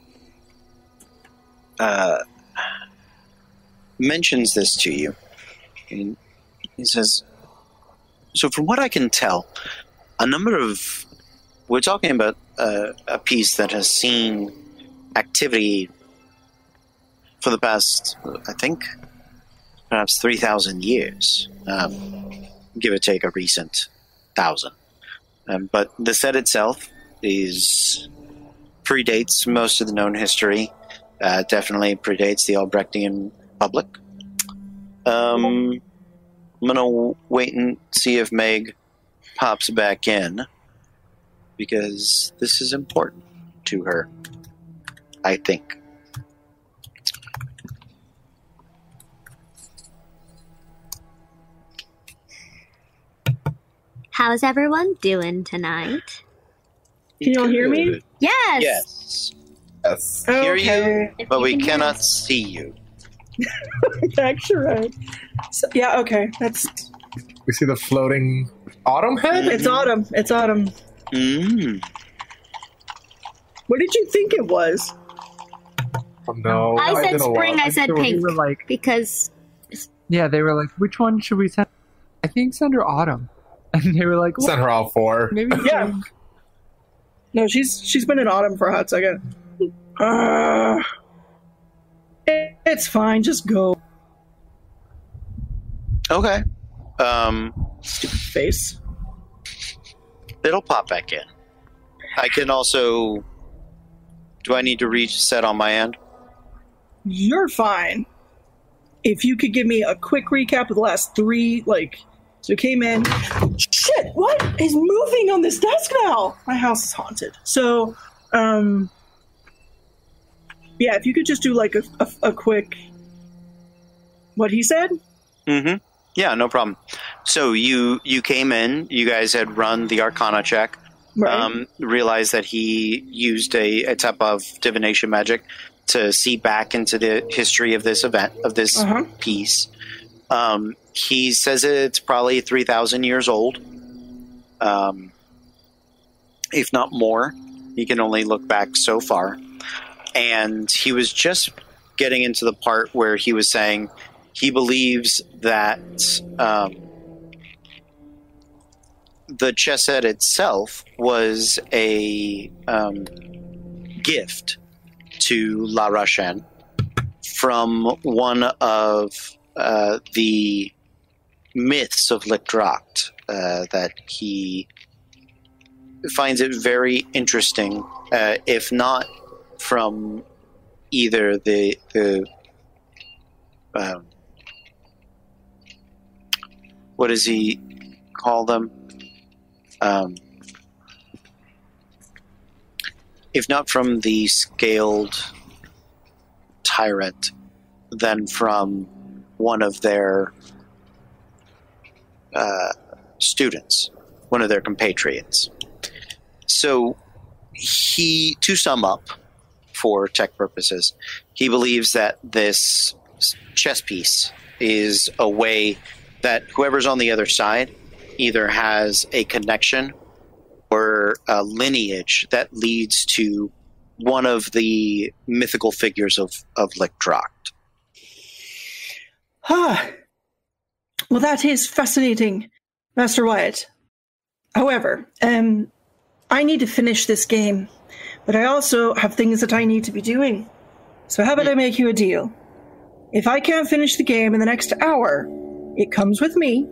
Uh, mentions this to you. And he says, So, from what I can tell, a number of. We're talking about a piece that has seen activity for the past, I think, perhaps 3,000 years, um, give or take a recent thousand. Um, but the set itself is predates most of the known history. Uh, definitely predates the Albrechtian public. Um, I'm gonna wait and see if Meg pops back in because this is important to her. I think. How's everyone doing tonight? Can you all hear me? Yes. Yes, Yes. Hear you? But you we can cannot us. see you. That's right. So, yeah, okay. That's We see the floating autumn head? it's autumn. It's autumn. Mm. What did you think it was? Oh, no. I it's said spring, while. I said So pink. were like, Because yeah, they were like, which one should we send? I think send her autumn. And they were like, well, Send her all for. maybe Yeah. spring. No, she's she's been in autumn for a hot second. Uh, it- it's fine. Just go. Okay. Um, Stupid face. It'll pop back in. I can also. Do I need to reset on my end? You're fine. If you could give me a quick recap of the last three, like, so you came in. Shit! What is moving on this desk now? My house is haunted. So, um, yeah, if you could just do like a, a, a quick. What he said? Mm-hmm. Yeah, no problem. So you you came in. You guys had run the Arcana check. Right. Um, realized that he used a, a type of divination magic to see back into the history of this event of this Uh-huh. piece. Um, he says it's probably three thousand years old, um, if not more. He can only look back so far, and he was just getting into the part where he was saying he believes that um, the chesed itself was a um, gift to La Rochelle from one of uh, the myths of Lictracht uh, that he finds it very interesting, uh, if not from either the the um, what does he call them? Um, if not from the scaled tyrant, then from one of their uh, students, one of their compatriots. So he, to sum up, for tech purposes, he believes that this chess piece is a way that whoever's on the other side either has a connection or a lineage that leads to one of the mythical figures of, of. Ah. Well, that is fascinating, Master Wyatt. However, um, I need to finish this game, but I also have things that I need to be doing. So, how about I make you a deal? If I can't finish the game in the next hour, it comes with me.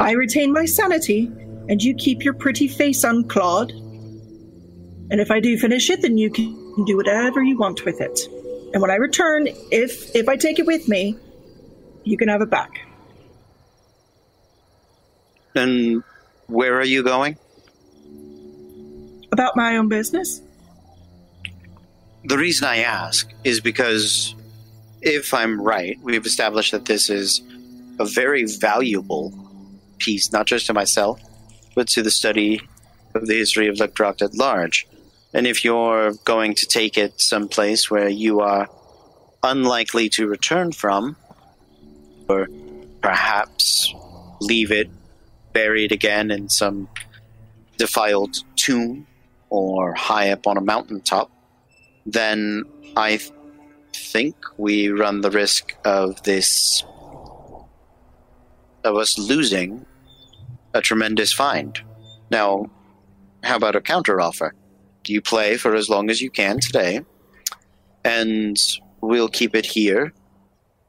I retain my sanity, and you keep your pretty face unclawed. And if I do finish it, then you can do whatever you want with it. And when I return, if if I take it with me, you can have it back. And where are you going? About my own business. The reason I ask is because if I'm right, we've established that this is a very valuable piece, not just to myself, but to the study of the history of Lickdrocht at large. And if you're going to take it someplace where you are unlikely to return from, or perhaps leave it buried again in some defiled tomb or high up on a mountaintop, then I th- think we run the risk of this of us losing a tremendous find. Now, how about a counteroffer? You play for as long as you can today, and we'll keep it here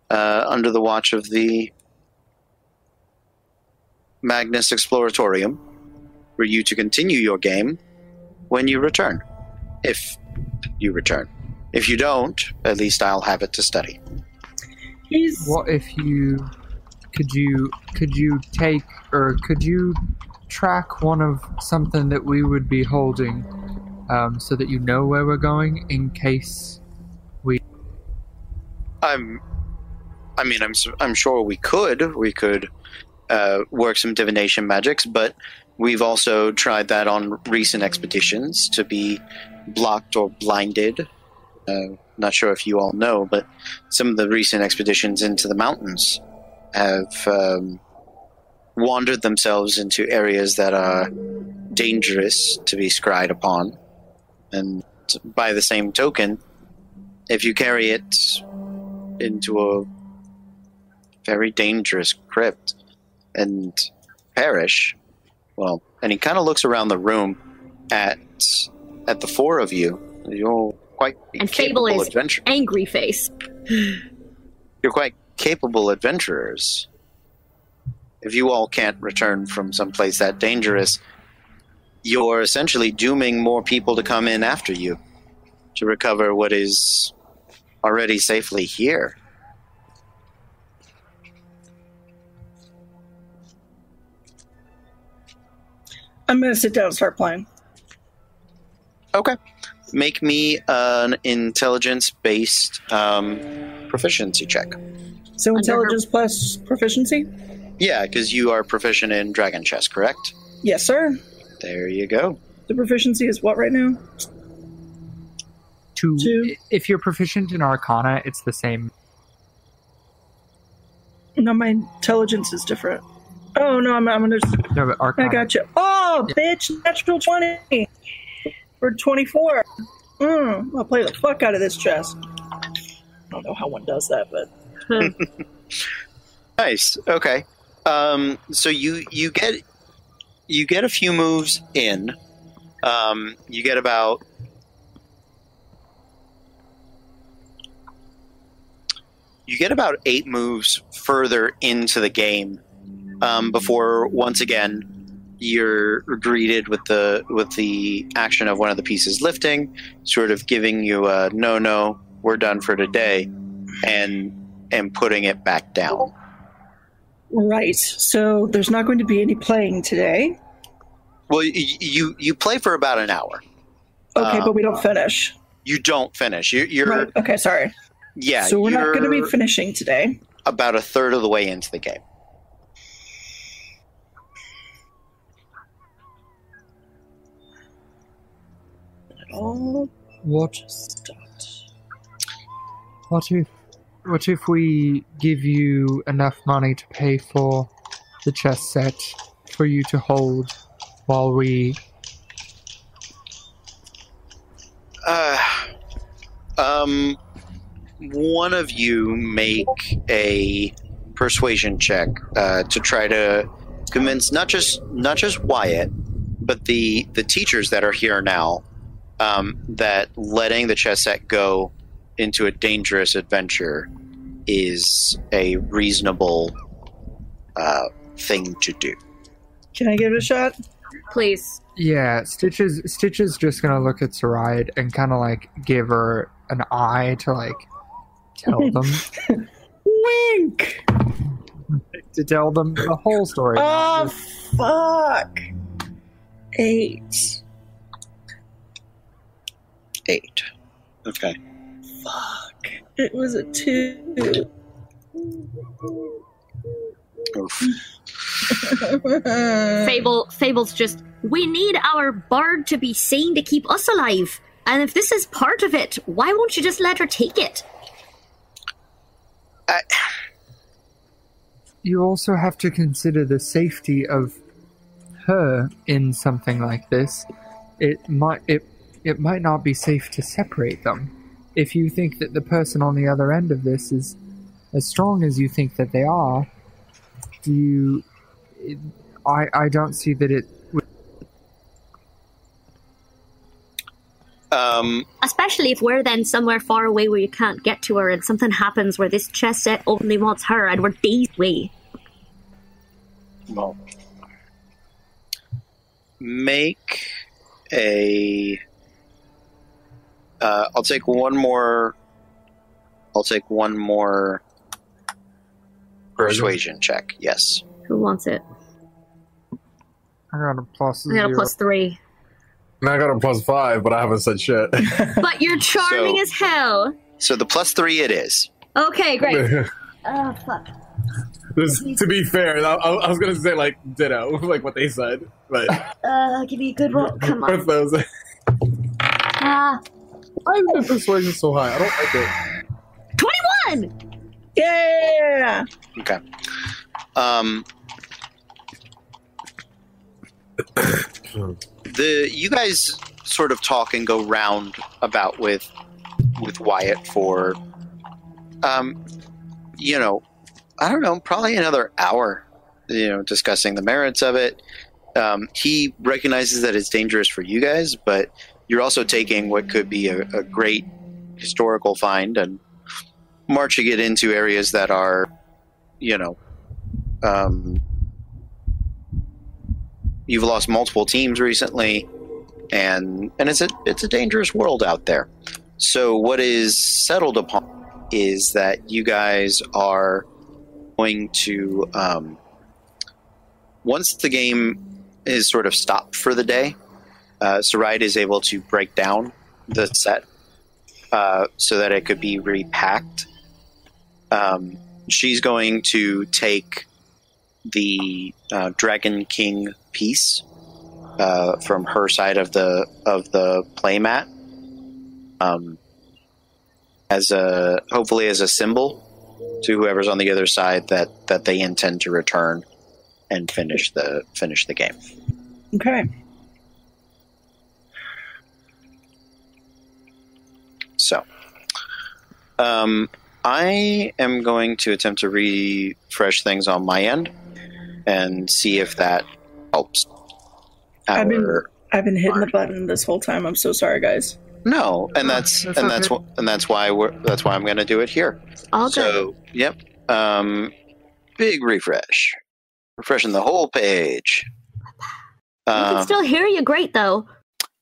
uh, under the watch of the Magnus Exploratorium for you to continue your game when you return. If you return. If you don't, at least I'll have it to study. He's What if you could you could you take or could you track one of something that we would be holding um, so that you know where we're going in case we I'm. I mean, I'm. I'm sure we could. We could uh, work some divination magics, but we've also tried that on recent expeditions to be blocked or blinded. Uh, not sure if you all know, but some of the recent expeditions into the mountains have um, wandered themselves into areas that are dangerous to be scryed upon. And by the same token, if you carry it into a very dangerous crypt and perish. Well, and he kind of looks around the room at at the four of you. You're quite And Fable is- adventure. Angry face. You're quite capable adventurers. If you all can't return from someplace that dangerous, you're essentially dooming more people to come in after you to recover what is already safely here. I'm gonna sit down and start playing. Okay. Make me an intelligence based um, proficiency check. So Under intelligence plus proficiency? Yeah, because you are proficient in Dragon Chess, correct? Yes, sir. There you go. The proficiency is what right now? to Two. if you're proficient in Arcana, it's the same. No, my intelligence is different. Oh no, I'm, I'm gonna. No, but I got you. Oh, bitch! Natural twenty for twenty-four. Mm, I'll play the fuck out of this chess. I don't know how one does that, but Nice. Okay. Um, so you you get you get a few moves in. Um, you get about you get about eight moves further into the game um, before once again you're greeted with the with the action of one of the pieces lifting, sort of giving you a no no we're done for today, and and putting it back down. right. So there's not going to be any playing today. Well, you you play for about an hour. Okay, Um, but we don't finish. You don't finish. You, you're Right. Okay, sorry. yeah. so we're not going to be finishing today. about a third of the way into the game. Oh, What stopped. what if what if we give you enough money to pay for the chess set for you to hold while we Uh, um, one of you make a persuasion check uh, to try to convince not just not just Wyatt, but the the teachers that are here now um, that letting the chess set go into a dangerous adventure is a reasonable uh, thing to do. Can I give it a shot? Please. Yeah, Stitches Stitches just gonna look at Saride and kinda like give her an eye to like tell them Wink! to tell them the whole story. Oh, fuck. Eight. Eight. Okay. Fuck. It was a two. Oof. Fable Fable's just we need our bird to be sane to keep us alive. And if this is part of it, why won't you just let her take it? I, you also have to consider the safety of her in something like this. It might it it might not be safe to separate them. If you think that the person on the other end of this is as strong as you think that they are, do you? It, I I don't see that it. would- um, Especially if we're then somewhere far away where you can't get to her and something happens where this chess set only wants her and we're days away. well, make a. Uh, I'll take one more. I'll take one more persuasion check. Yes. Who wants it? I got a plus I got a plus three. And I got a plus five, but I haven't said shit. But you're charming So- as hell. So the plus three it is. Okay, great. Oh fuck. This- to be fair, I, I was gonna say like ditto, like what they said, but Uh, give me a good roll. Come on. with those, Ah, why is the persuasion so high? I don't like it. twenty-one. yeah! Okay. Um, the you guys sort of talk and go round about with with Wyatt for um, you know, I don't know, probably another hour. You know, discussing the merits of it. Um, he recognizes that it's dangerous for you guys, but you're also taking what could be a, a great historical find and marching it into areas that are, you know, um, you've lost multiple teams recently, and and it's a it's a dangerous world out there. So what is settled upon is that you guys are going to um, once the game is sort of stopped for the day, uh, Saride is able to break down the set uh, so that it could be repacked. Um, she's going to take the uh, Dragon King piece uh, from her side of the of the playmat um, as a hopefully as a symbol to whoever's on the other side that that they intend to return and finish the finish the game. Okay. So, um, I am going to attempt to refresh things on my end and see if that helps. I've been- I've been hitting the button this whole time. I'm so sorry, guys. no, and that's, That's and that's wh- and that's why we're that's why I'm going to do it here. All good. So, yep, um, big refresh, refreshing the whole page. we can Um, still hear you great though.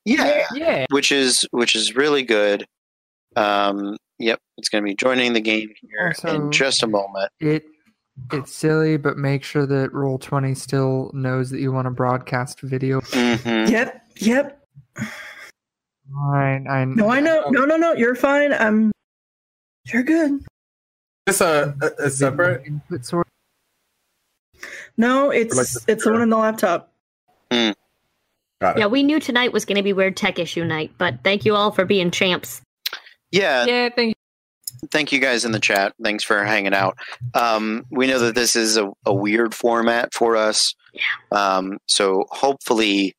yeah, Yeah. which is which is really good. Um, yep, it's going to be joining the game here Also- in just a moment. It it's silly, but make sure that Roll Twenty still knows that you want to broadcast video. hmm Yep. Yep. fine. I No, I know. No, no, no. You're fine. Um, you're good. This a, a, a separate. input source. No, it's Like the it's the one on the laptop. Got it. Yeah, we knew tonight was going to be Weird Tech Issue night, but thank you all for being champs. Yeah, Yeah, thank thank you guys in the chat. Thanks for hanging out. Um, we know that this is a, a weird format for us. Um, so hopefully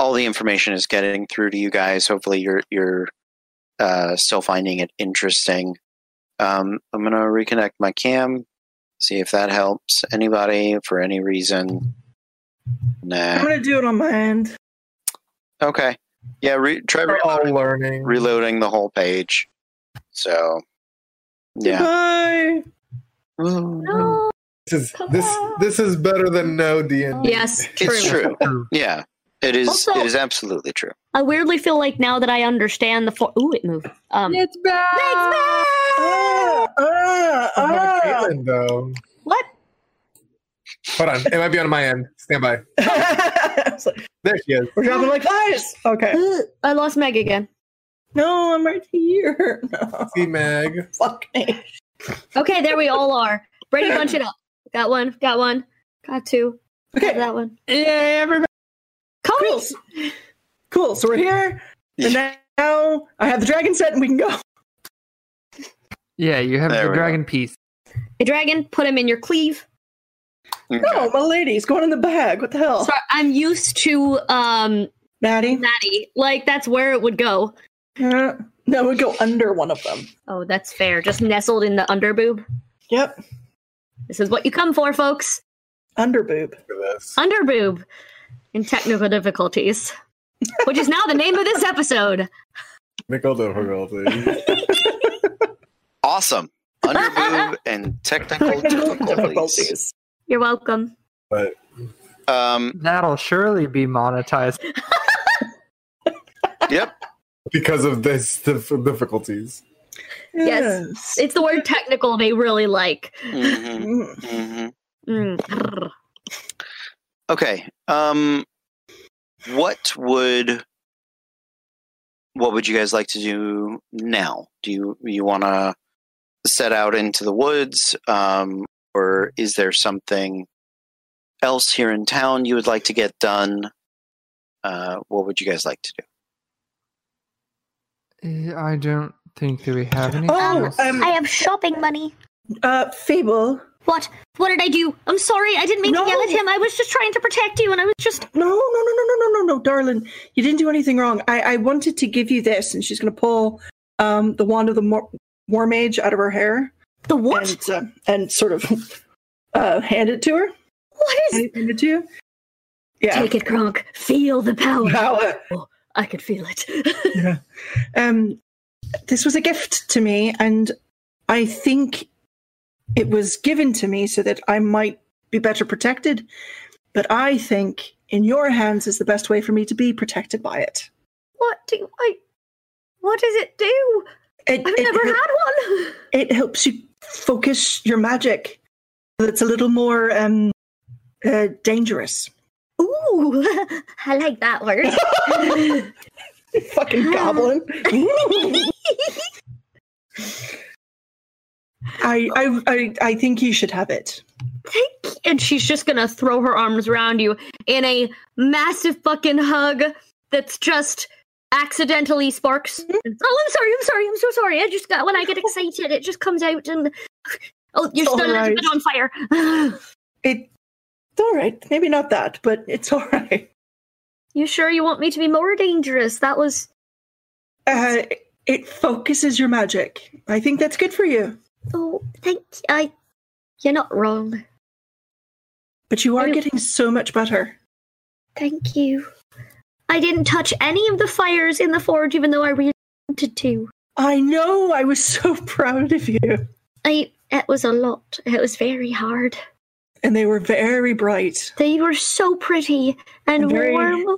all the information is getting through to you guys. Hopefully you're you're uh, still finding it interesting. Um, I'm gonna reconnect my cam, see if that helps anybody for any reason. I'm gonna do it on my end. Okay. Yeah. Re- try We're all reloading, learning. reloading the whole page. So. Yeah. Bye. No. This is this this is better than no D and Yes, true. It's true. Yeah, it is. Also- it is absolutely true. I weirdly feel like now that I understand the for- ooh, it moved. Um, It's back. Ah, ah, ah. Caitlin, though. what? Hold on, it might be on my end. Stand by. I was like, There she is. We're dropping like flies. Okay. I lost Meg again. No, I'm right here. No, See Meg. fuck me. Okay, there we all are. Brady, bunch it up. Got one. Got one. Got two. Got Okay, that one. Yeah, everybody. Cody. cool. Cool. So we're here, and now I have the dragon set, and we can go. Yeah, you have There the we go. dragon piece. A dragon. Put him in your cleave. Okay. No, my lady's going in the bag. What the hell, Sorry, I'm used to um Maddie? Maddie. Like that's where it would go. Uh, no, we go under one of them. Oh, that's fair. Just nestled in the underboob. Yep, This is what you come for, folks. under boob. Look at this. Underboob in technical difficulties, which is now the name of this episode. Technical difficulty. Awesome. Underboob and technical difficulties. difficulties. You're welcome. but Um. That'll surely be monetized. Yep. because of this dif- difficulties. Yes. It's the word technical they really like. hmm Mm. hmm Mm. Grr. Okay. Um. What would what would you guys like to do now? Do you you want to set out into the woods, um, or is there something else here in town you would like to get done? Uh, what would you guys like to do? Eh, I don't think that we have any. Oh, else. um, I have shopping money. uh, Fable. What? What did I do? I'm sorry. I didn't mean No. to yell at him. I was just trying to protect you, and I was just. No, no, no, no, no, no, no, no, darling. You didn't do anything wrong. I, I wanted to give you this, and she's going to pull um, the wand of the Mor- War Mage out of her hair The what? and uh, and sort of uh, hand it to her. what is? Hand it to you. Yeah. Take it, Kronk. Feel the power. Power. Oh, I could feel it. yeah. Um, this was a gift to me, and I think it was given to me so that I might be better protected. But I think in your hands is the best way for me to be protected by it. what do I? What does it do? It, I've it, never hel- had one. It helps you focus your magic. It's a little more um, uh, dangerous. Ooh, I like that word. Fucking goblin. I, I I I think you should have it. Thank and she's just gonna throw her arms around you in a massive fucking hug that's just accidentally sparks. Oh, I'm sorry, I'm sorry, I'm so sorry. I just got when I get excited, it just comes out and oh, you're It's still a little bit on fire. It it's all right. Maybe not that, but it's all right. you sure you want me to be more dangerous? That was Uh, it focuses your magic. I think that's good for you. oh, thank you. I. You're not wrong. But you are Maybe- getting so much better. Thank you. I didn't touch any of the fires in the forge, even though I really wanted to. I know. I was so proud of you. I. It was a lot. It was very hard. And they were very bright, They were so pretty and Very- warm.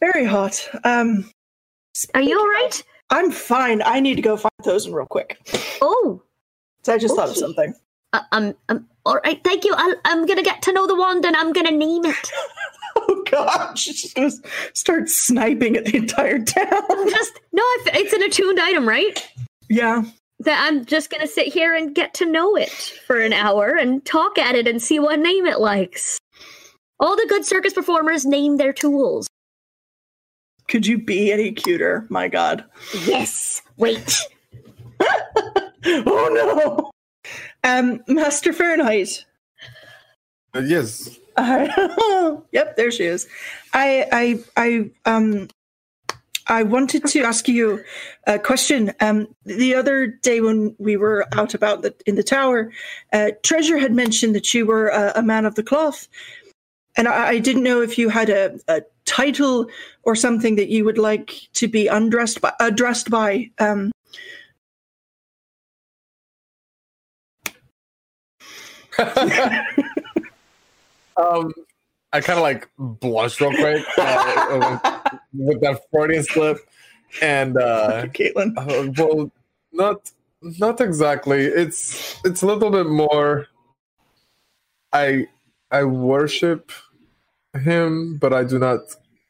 very hot. Um, Are you alright? I'm fine. I need to go find those real quick. Oh, So I just thought of something. uh, um, um, all right. Thank you. I'll, I'm gonna get to know the wand and I'm gonna name it. oh god, she's just gonna start sniping at the entire town. Just no, if- it's an attuned item, right? yeah. That I'm just gonna sit here and get to know it for an hour and talk at it and see what name it likes. All the good circus performers name their tools. Could you be any cuter? My god. Yes. Wait. oh no. Um, Master Fahrenheit. Uh, yes. Uh, yep, there she is. I, I, I, um, I wanted to ask you a question. Um, the other day when we were out about the, in the tower, uh, Treasure had mentioned that you were a, a man of the cloth, and I, I didn't know if you had a, a title or something that you would like to be undressed by, addressed by. Um, um, I kind of like blushed real quick uh, with that Freudian slip, and uh, Caitlin. uh, well, not not exactly. It's it's a little bit more. I I worship him, but I do not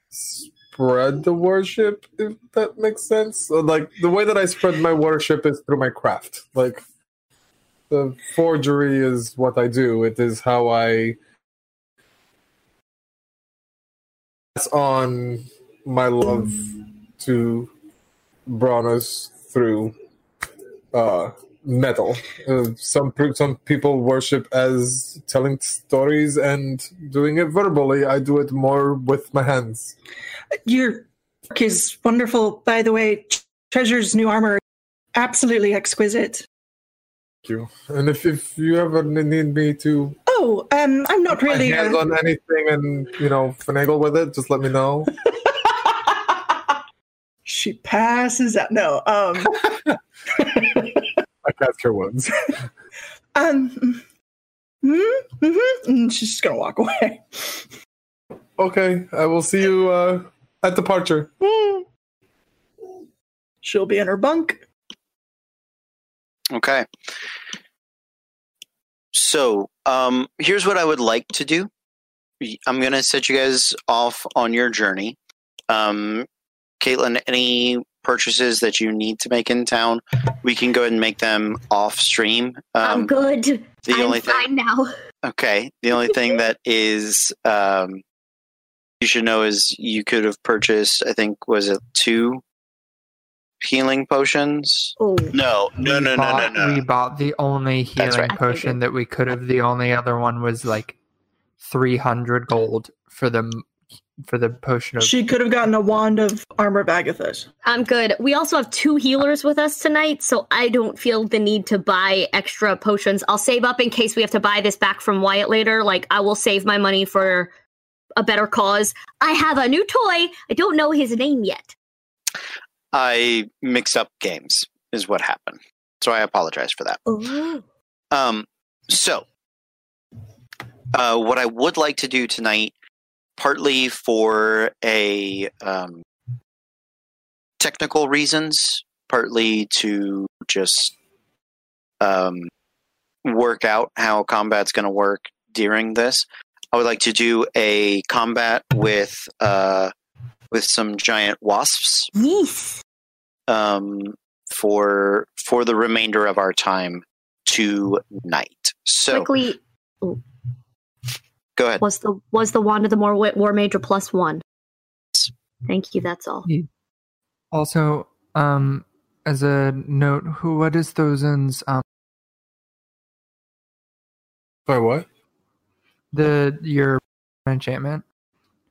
spread the worship. If that makes sense. Like the way that I spread my worship is through my craft. Like the forgery is what I do. It is how I pass on my love to Braunus through uh, metal. Uh, some some people worship as telling stories and doing it verbally. I do it more with my hands. Your work is wonderful, by the way. Treasure's new armor, absolutely exquisite. Thank you. And if, if you ever need me to Oh, um, I'm not put my really. hands uh, on anything and you know finagle with it, just let me know. she passes out. No, um, I cast her wounds. um, mm-hmm, mm-hmm, and she's just gonna walk away. okay, I will see you uh, at departure. Mm. She'll be in her bunk. Okay. So, um, here's what I would like to do. I'm going to set you guys off on your journey. Um, Caitlin, any purchases that you need to make in town, we can go ahead and make them off stream. I'm Um, good. the I'm only thing, fine now. okay, the only thing that is, um, you should know is you could have purchased, I think, was it two healing potions? Oh, No, no, no, no, no, no. We bought the only healing right. potion that we could have. The only other one was like three hundred gold for the for the potion of. She could have gotten a wand of armor of Agathys. I'm good. We also have two healers with us tonight, so I don't feel the need to buy extra potions. I'll save up in case we have to buy this back from Wyatt later. Like, I will save my money for a better cause. I have a new toy. I don't know his name yet. I mixed up games, is what happened. So I apologize for that. Um, so, uh, what I would like to do tonight, partly for a um, technical reasons, partly to just um, work out how combat's going to work during this. I would like to do a combat with uh, with some giant wasps Yes. um, for for the remainder of our time tonight. So Quickly, go ahead. was the was the wand of the more War Mage plus one? Thank you. That's all. Also, um, as a note, who what is Thozen's um Sorry, what? the your enchantment?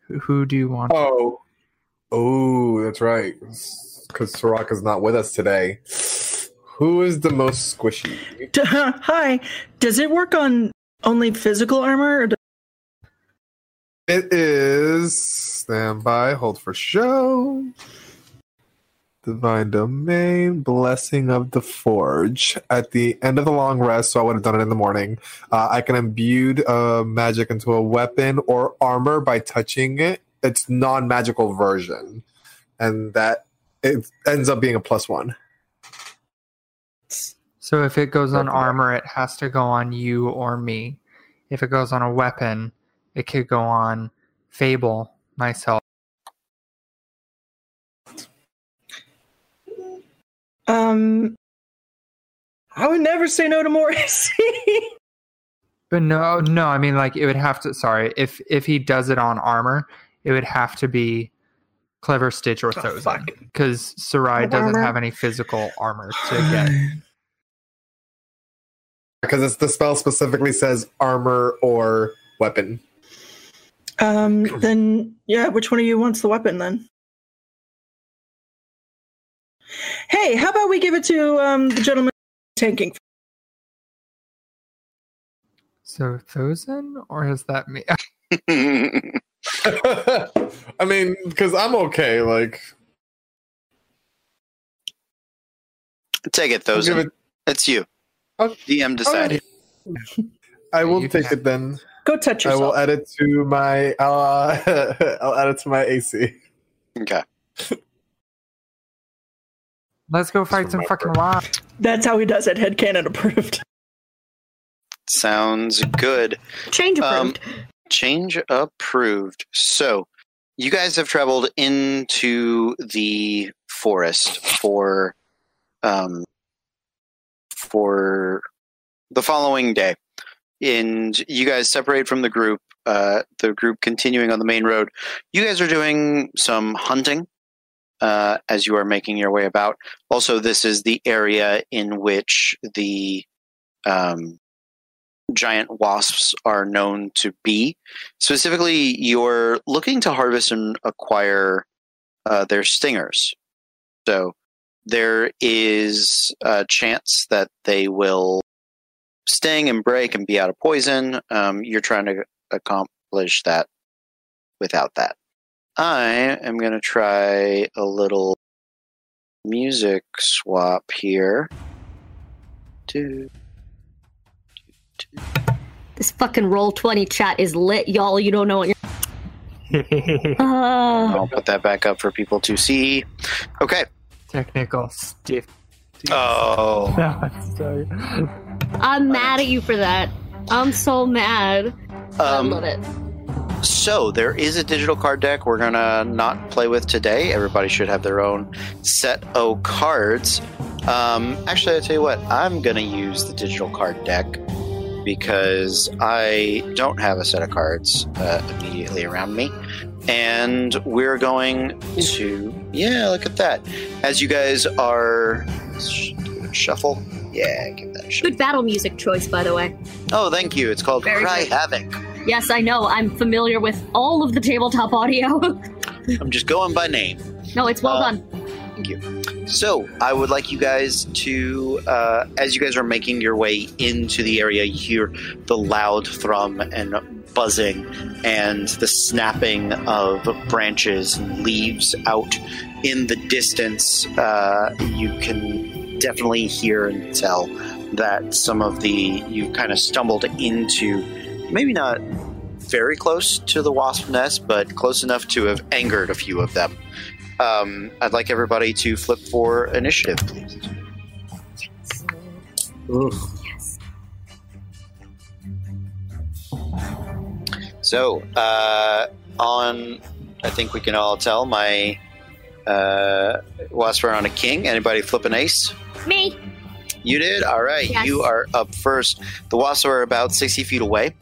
Who, who do you want? Oh, oh, that's right. Because Soraka's not with us today. Who is the most squishy? Hi, does it work on only physical armor? Or do- It is stand by, hold for show. Divine Domain, Blessing of the Forge. At the end of the long rest, so I would have done it in the morning. Uh, I can imbue uh, magic into a weapon or armor by touching it. It's non-magical version, and that it ends up being a plus one. So if it goes on armor, it has to go on you or me. If it goes on a weapon, it could go on Fable myself. Um, I would never say no to more AC. But no, no, I mean like it would have to. Sorry, if if he does it on armor, it would have to be clever stitch or Oh, Thozen fuck. because Sarai doesn't Armor. have any physical armor to get. Because it's the spell specifically says armor or weapon. um, then yeah, which one of you wants the weapon then? Hey, how about we give it to um the gentleman tanking? So Thozen, or is that me? I mean, because I'm okay. Like, Take it, I'll give Thozen. it- It's you. Oh. DM decided. I will You can take it then. Go touch yourself. I will add it to my. Uh, I'll add it to my AC. Okay. Let's go fight some fucking wild. That's how he does it. Headcanon approved. Sounds good. Change Um, approved. Change approved. So, you guys have traveled into the forest for um for the following day. And you guys separate from the group, uh the group continuing on the main road. You guys are doing some hunting uh as you are making your way about. Also, this is the area in which the um giant wasps are known to be. Specifically, you're looking to harvest and acquire uh, their stingers. So there is a chance that they will sting and break and be out of poison. Um, you're trying to accomplish that without that. I am going to try a little music swap here. Do, This fucking roll twenty chat is lit, y'all. You don't know what you're. Uh, I'll put that back up for people to see. Okay. Technical stiff. Oh. Sorry. I'm mad at you for that. I'm so mad. I love Um, it. so there is a digital card deck we're gonna not play with today. Everybody should have their own set of cards. Um, actually, I tell you what, I'm gonna use the digital card deck because I don't have a set of cards uh, immediately around me, and we're going to yeah, look at that. As you guys are shuffle, yeah, give that a shuffle. Good battle music choice, by the way. Oh, thank you. It's called Very Cry good. Havoc. Yes, I know. I'm familiar with all of the tabletop audio. I'm just going by name. no, it's well Uh, done. Thank you. So, I would like you guys to, uh, as you guys are making your way into the area, you hear the loud thrum and buzzing and the snapping of branches and leaves out in the distance. Uh, you can definitely hear and tell that some of the, you've kind of stumbled into, maybe not very close to the wasp nest, but close enough to have angered a few of them. Um, I'd like everybody to flip for initiative, please. So, uh, on, I think we can all tell my uh, wasp are on a king. Anybody flip an ace? Me. You did? All right. Yes. You are up first. The wasps are about 60 feet away.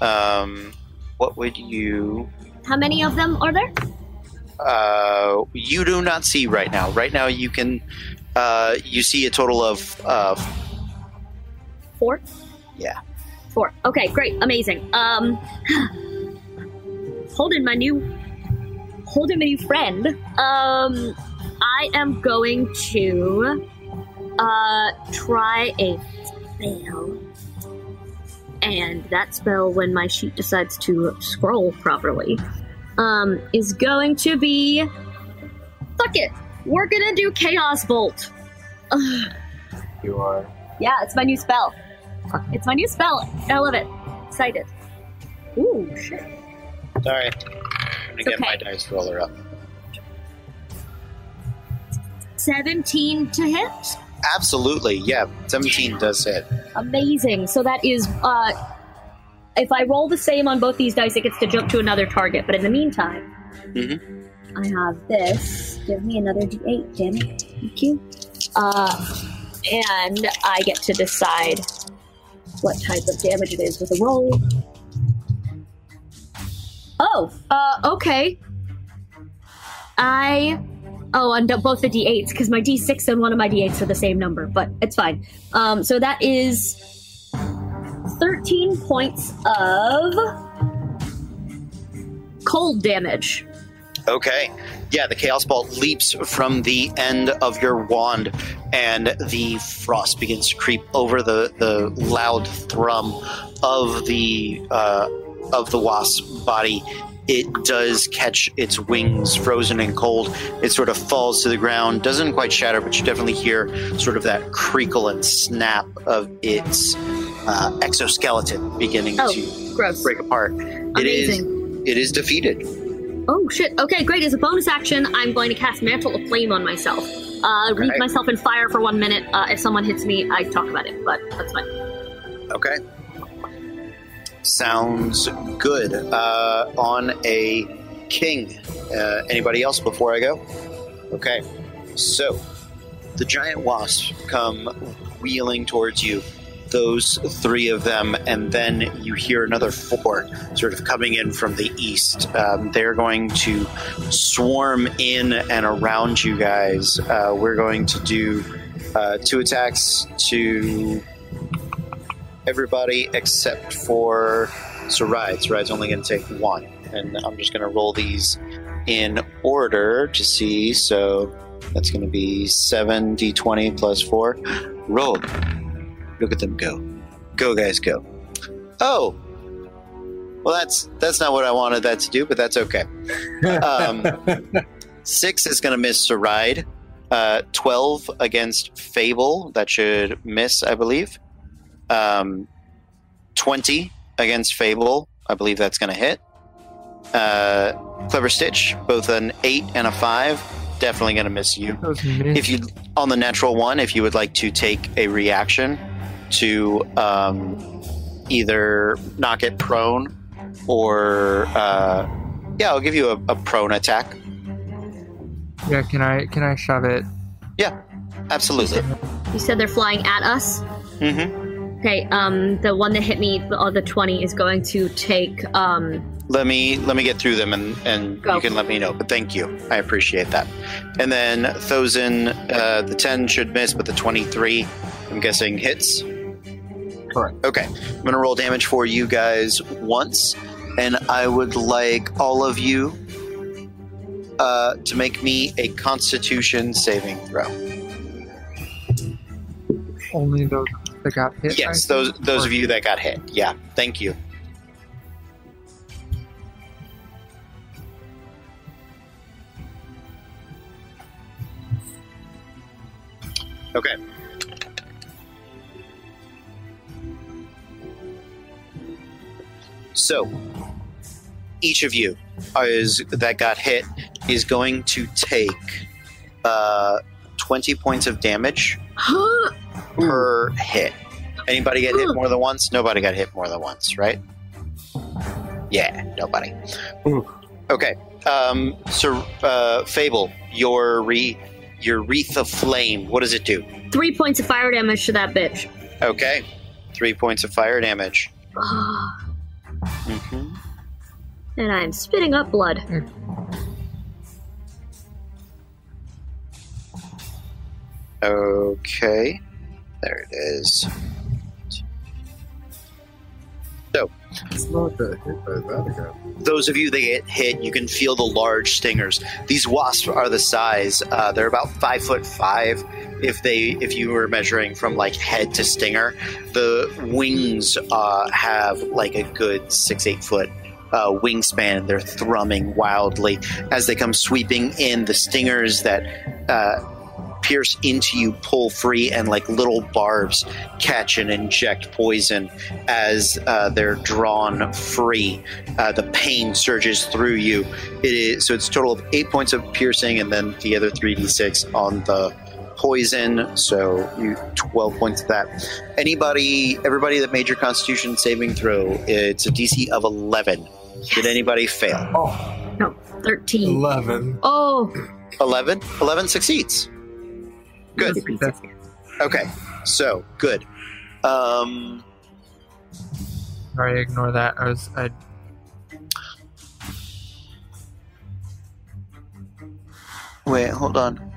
Um, what would you How many of them are there? Uh, you do not see right now. Right now, you can uh, you see a total of uh, Four. Yeah. Four. Okay, great, amazing. Um, holding my new, holding my new friend. Um, I am going to, uh, try a spell. And that spell, when my sheet decides to scroll properly, um, is going to be. Fuck it. We're gonna do Chaos Bolt. Ugh. You are. Yeah, it's my new spell. It's my new spell. I love it. Excited. Ooh, shit. sorry. I'm gonna get okay. my dice roller up. 17 to hit. Absolutely, yeah. 17 does hit. Amazing. So that is uh if I roll the same on both these dice, it gets to jump to another target. But in the meantime, Mhm. I have this. Give me another d8, damn it. Thank you. Uh, and I get to decide what type of damage it is with a roll. Oh, uh, okay. I. Oh, on both the d8s, because my d6 and one of my d8s are the same number, but it's fine. Um, so that is 13 points of cold damage. Okay. Yeah, the Chaos Bolt leaps from the end of your wand, and the frost begins to creep over the, the loud thrum of the uh, of the wasp's body. It does catch its wings frozen and cold. It sort of falls to the ground. Doesn't quite shatter, but you definitely hear sort of that creakle and snap of its uh, exoskeleton beginning Oh, to gross. break apart. It is Amazing. it is defeated. Oh shit. Okay, great. As a bonus action, I'm going to cast Mantle of Flame on myself. Uh, wreath Okay. myself in fire for one minute. Uh, if someone hits me, I talk about it, but that's fine. Okay. Sounds good. Uh, on a king. Uh, anybody else before I go? Okay. So, the giant wasps come wheeling towards you. Those three of them, and then you hear another four sort of coming in from the east. Um, they're going to swarm in and around you guys. Uh, we're going to do uh, two attacks to everybody except for Sarai. Sarai's only going to take one. And I'm just going to roll these in order to see. So that's going to be 7d20 plus 4. Roll. Look at them go. Go, guys, go. Oh! Well, that's that's not what I wanted that to do, but that's okay. Um, six is going to miss Sarai. Uh, 12 against Fable. That should miss, I believe. Um, 20 against Fable. I believe that's going to hit. Uh, Clever Stitch, both an 8 and a 5. Definitely going to miss you. Those If you, on the natural one, if you would like to take a reaction to um, either knock it prone or, uh, yeah, I'll give you a, a prone attack. yeah, can I can I shove it? Yeah, absolutely. You said they're flying at us. Mm-hmm. Okay, um, the one that hit me, the other 20, is going to take, um, Let me let me get through them and and Go. you can let me know. But thank you, I appreciate that. And then Thozen, uh, the ten should miss, but the twenty three, I'm guessing hits. Correct. Okay, I'm gonna roll damage for you guys once, and I would like all of you uh, to make me a Constitution saving throw. Only those that got hit. Yes, I those think? those Or- of you that got hit. Yeah, thank you. Okay. So, each of you is that got hit is going to take uh, twenty points of damage per hit. Anybody get hit more than once? Nobody got hit more than once, right? Yeah, nobody. Okay. Um, so, uh, Fable, your re, your wreath of flame. What does it do? three points of fire damage to that bitch. Okay, three points of fire damage. hmm and I'm spitting up blood. Okay, there it is. It's not that hit by that again. those of you that get hit, you can feel the large stingers. These wasps are the size; uh, they're about five foot five. If they, if you were measuring from like head to stinger, the wings uh, have like a good six eight foot uh, wingspan. They're thrumming wildly as they come sweeping in. The stingers that uh, pierce into you pull free, and like little barbs catch and inject poison as uh, they're drawn free uh, the pain surges through you. It is so it's a total of eight points of piercing, and then the other three d six on the poison, so you 12 points of that. Anybody, everybody that made your Constitution saving throw, it's a DC of 11. Did anybody fail? Oh. No, 13. 11. Oh, 11? 11 succeeds. Good. Okay, so good. Um, Sorry, ignore that. I was I wait, hold on.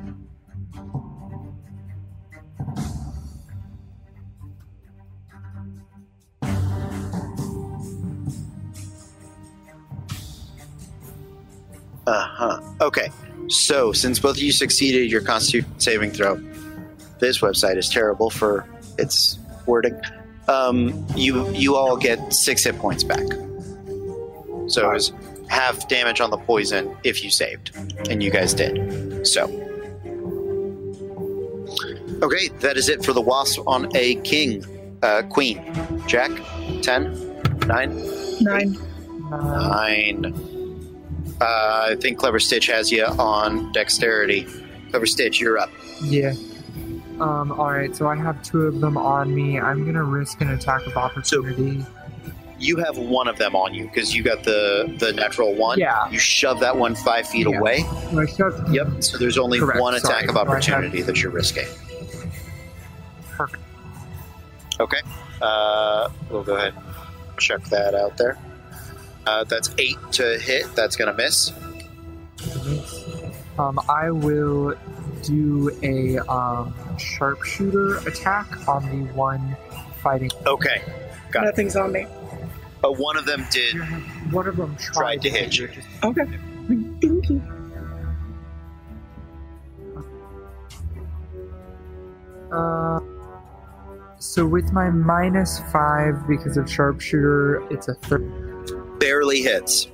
Uh huh. Okay. So, since both of you succeeded your Constitution saving throw, this website is terrible for its wording. Um, you you all get six hit points back. So it was half damage on the poison if you saved, and you guys did. So, okay, that is it for the wasp on a king, uh, queen. Jack, 10, 9, Nine. uh, 9. Uh, I think Clever Stitch has you on dexterity. Clever Stitch, you're up. yeah. Um. All right. So I have two of them on me. I'm gonna risk an attack of opportunity. You have one of them on you because you got the the natural one. Yeah. You shove that one five feet Yeah. away. I shoved. Yep. So there's only Correct, one attack sorry. of So I have- opportunity that you're risking. Perfect. Okay. Uh, we'll go ahead and check that out there. Uh, that's eight to hit. That's to miss. Um. I will do a um sharpshooter attack on the one fighting. Okay. Got it. Nothing's on me. Uh, one of them did. One of them tried, Tried to hit you. just- Okay. Thank you. Uh, so with my minus five because of sharpshooter, it's a third. Barely hits.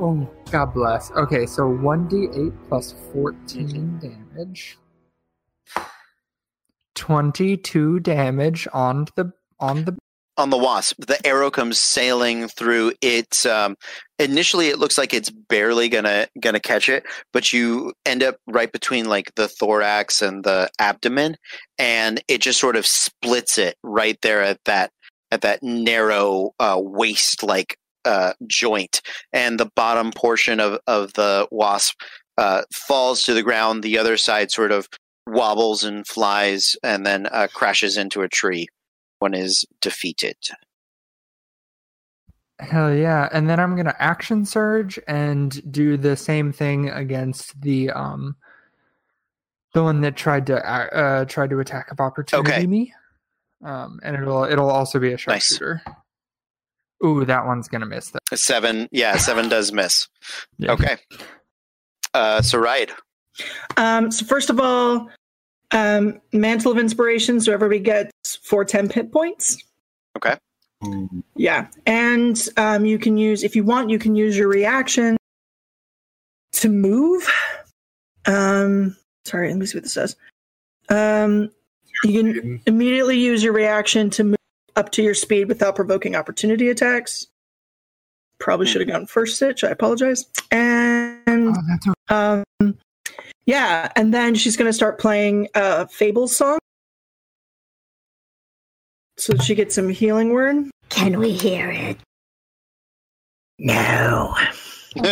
Oh, God bless. Okay, so one d eight plus fourteen damage. Twenty-two damage on the on the. on the wasp the arrow comes sailing through it um, initially it looks like it's barely gonna gonna catch it but you end up right between like the thorax and the abdomen and it just sort of splits it right there at that at that narrow uh, waist like uh, joint and the bottom portion of of the wasp uh, falls to the ground the other side sort of wobbles and flies and then uh, crashes into a tree one is defeated. Hell yeah! And then I'm gonna action surge and do the same thing against the um, the one that tried to uh, uh tried to attack of opportunity Okay. me. Um, and it'll it'll also be a Nice. Sharpshooter. Ooh, that one's gonna miss. That. Seven, yeah, seven does miss. Yeah. Okay. Uh, so right, Um, so first of all, um, Mantle of Inspiration, so everybody gets four temp hit points. Okay. Yeah, and um, you can use if you want, you can use your reaction to move. Um, sorry, let me see what this says. Um, you can immediately use your reaction to move up to your speed without provoking opportunity attacks. Probably should have gone first stitch. I apologize. And Oh, that's okay. um, yeah, and then she's going to start playing uh, Fable song. So she gets some healing word. can we hear it? No,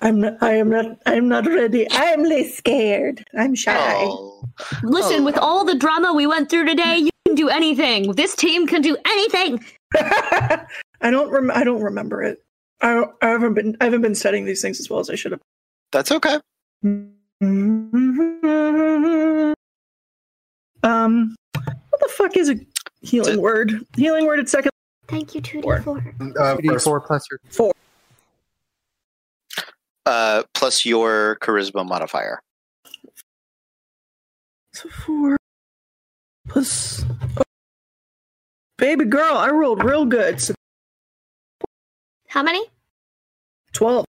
I'm not. I am not. I am not ready. I am less scared. I'm shy. Oh. Listen, Oh. with all the drama we went through today, you can do anything. This team can do anything. I don't. Rem- I don't remember it. I, don't- I haven't been. I haven't been studying these things as well as I should have. That's okay. Um, what the fuck is a healing It's word? Healing word at second. Thank you, 2D4. Uh, D4 plus your Uh, plus your charisma modifier. So four plus. oh, baby girl, I rolled real good. So How many? twelve.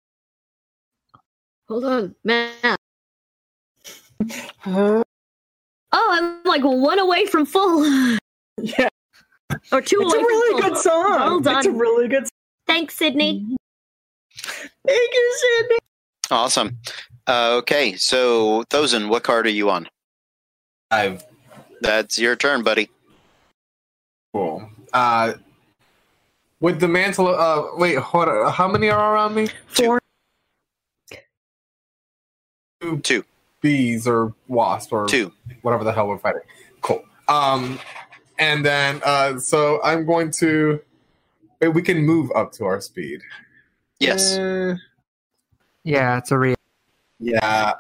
Hold on, man. Oh, I'm like one away from full. Yeah, Or two it's away a really from full. good song. Well done. It's a really good. Song. Thanks, Sydney. Thank you, Sydney. Awesome. Uh, okay, so Thozen, what card are you on? I've That's your turn, buddy. cool. Uh, with the mantle. Uh, wait, hold on. How many are around me? Four. Two. bees or wasps or Two. whatever the hell we're fighting. Cool. Um, and then uh, so I'm going to. wait, We can move up to our speed. Yes. Eh, Yeah, it's a real. yeah,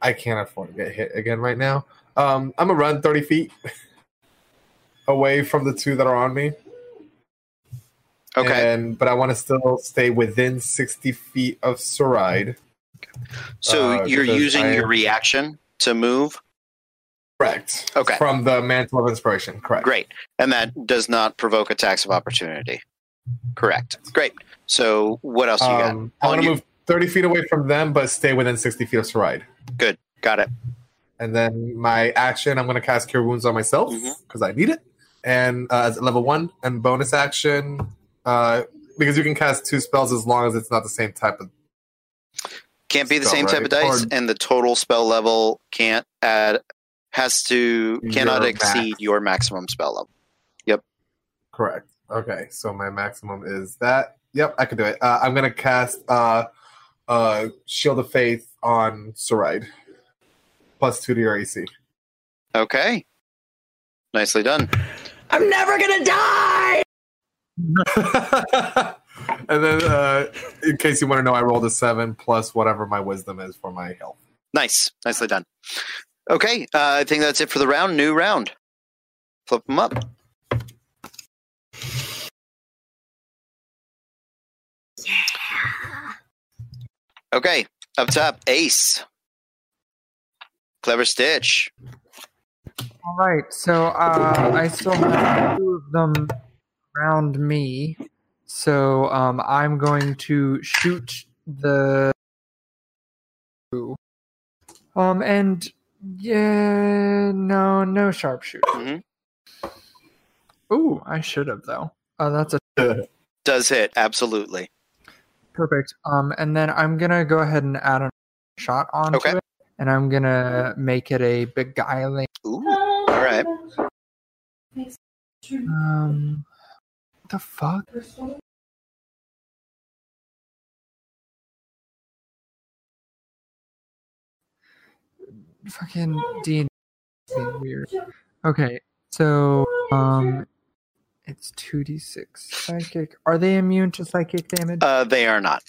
I can't afford to get hit again right now. Um, I'm gonna run 30 feet away from the two that are on me. Okay. And but I want to still stay within 60 feet of Saride. so uh, you're using I your reaction to move? Correct. Okay. From the mantle of inspiration. Correct. Great. And that does not provoke attacks of opportunity. Correct. Great. So what else you got? Um, I want to move 30 feet away from them, but stay within 60 feet of Saride. Good. Got it. And then my action, I'm going to cast Cure Wounds on myself because I need it. And uh, as level one, and bonus action, uh, because you can cast two spells as long as it's not the same type of. Can't be the Spell, same type of dice, Or- and the total spell level can't add has to cannot Your exceed max. your maximum spell level. Yep. Correct. Okay, so my maximum is that. Yep, I can do it. Uh, I'm going to cast uh, uh, Shield of Faith on Saride. Plus two to your AC. Okay. Nicely done. I'm never gonna die. and then, uh, in case you want to know, I rolled a seven plus whatever my wisdom is for my health. Nice. Nicely done. Okay. Uh, I think that's it for the round. New round. Flip them up. Yeah. Okay. Up top, Ace. Clever Stitch. All right, so uh, I still have two of them around me. So um, I'm going to shoot the. Um, and yeah, no, no sharpshooter. Mhm. Ooh, I should have though. Oh, that's a Does hit. Absolutely. perfect. Um, and then I'm gonna go ahead and add a shot on. Okay. it, and I'm gonna make it a beguiling. Ooh. All right. Um, what the fuck? Fucking D weird. Okay, so um, it's two d six psychic. Are they immune to psychic damage? Uh, they are not.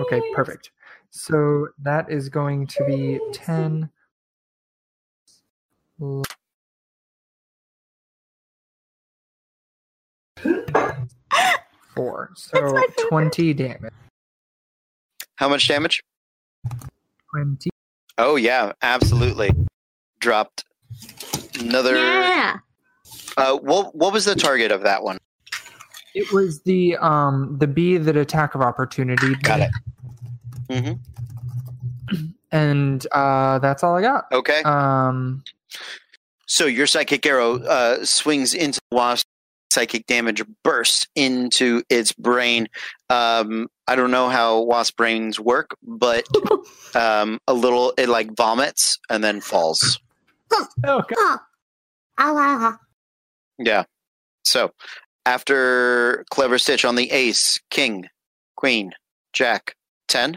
Okay, perfect. So that is going to be 10. Four. So That's my favorite. 20 damage. How much damage? 20. Oh yeah, absolutely. Dropped another. Yeah. Uh, what what was the target of that one? It was the um the bee that attack of opportunity. Got it. Hmm And uh that's all I got. Okay. Um So your psychic arrow uh, swings into the wasp. Psychic damage bursts into its brain. Um, I don't know how wasp brains work, but um, a little it like vomits and then falls. god. Ow, ow, ow. Yeah. So after clever stitch on the ace, king, queen, jack, ten.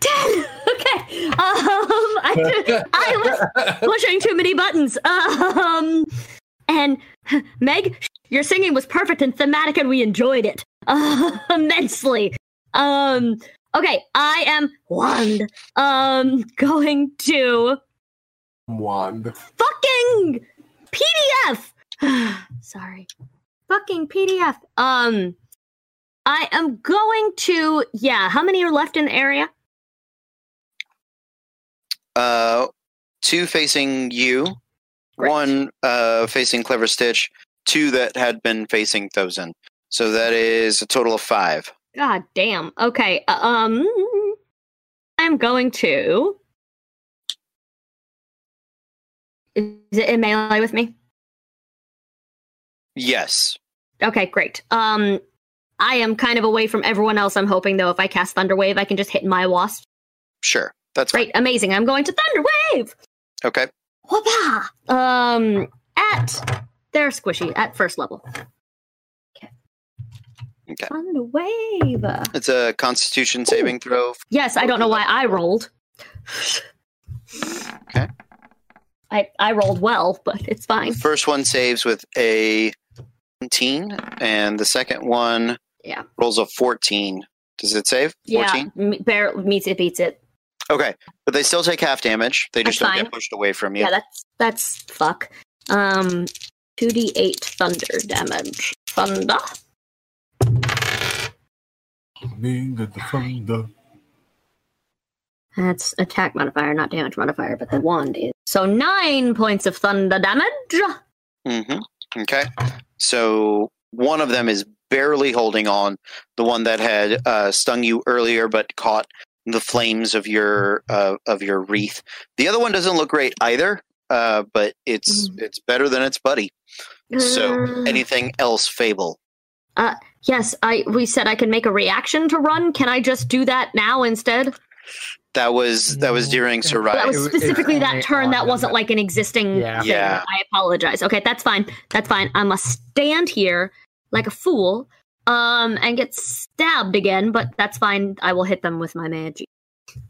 Ten. Okay. Um, I did, I was pushing too many buttons. Um, and Meg, your singing was perfect and thematic, and we enjoyed it uh, immensely. Um, okay, I am wand. Um, going to Wand. fucking PDF. Sorry, fucking PDF. Um, I am going to yeah. How many are left in the area? Uh, two facing you, Great. one uh, facing Clever Stitch, two that had been facing Thozen. So that is a total of five. God damn. Okay. uh, Um, I'm going to. Is it in melee with me? Yes. Okay, great. Um, I am kind of away from everyone else. I'm hoping though, if I cast Thunder Wave, I can just hit my wasp. Sure, that's Great, amazing. I'm going to Thunder Wave. fine. Okay. Whoopah! Um, at they're squishy at first level. Okay. Okay. Thunder Wave. It's a Constitution saving throw. Yes, I don't know why I rolled. Okay. I I rolled well, but it's fine. The first one saves with a 19, and the second one Yeah. rolls a 14. Does it save? Yeah, 14? m- bear meets it, beats it. Okay, but they still take half damage. They just That's don't fine. get pushed away from you. Yeah, that's that's fuck. Um, two d eight thunder damage. Thunder. That's attack modifier, not damage modifier, but the wand is. So nine points of thunder damage. Mm-hmm. Okay. So one of them is barely holding on. The one that had uh, stung you earlier, but caught the flames of your uh, of your wreath. The other one doesn't look great either, uh, but it's it's better than its buddy. So Uh, anything else, Fable? yes, I we said I could make a reaction to run. Can I just do that now instead? That was that was during Yeah. Sarai. That was It w- specifically that turn. That wasn't like an existing. Yeah. thing. Yeah. I apologize. Okay, that's fine. That's fine. I must stand here like a fool, um, and get stabbed again. But that's fine. I will hit them with my magic.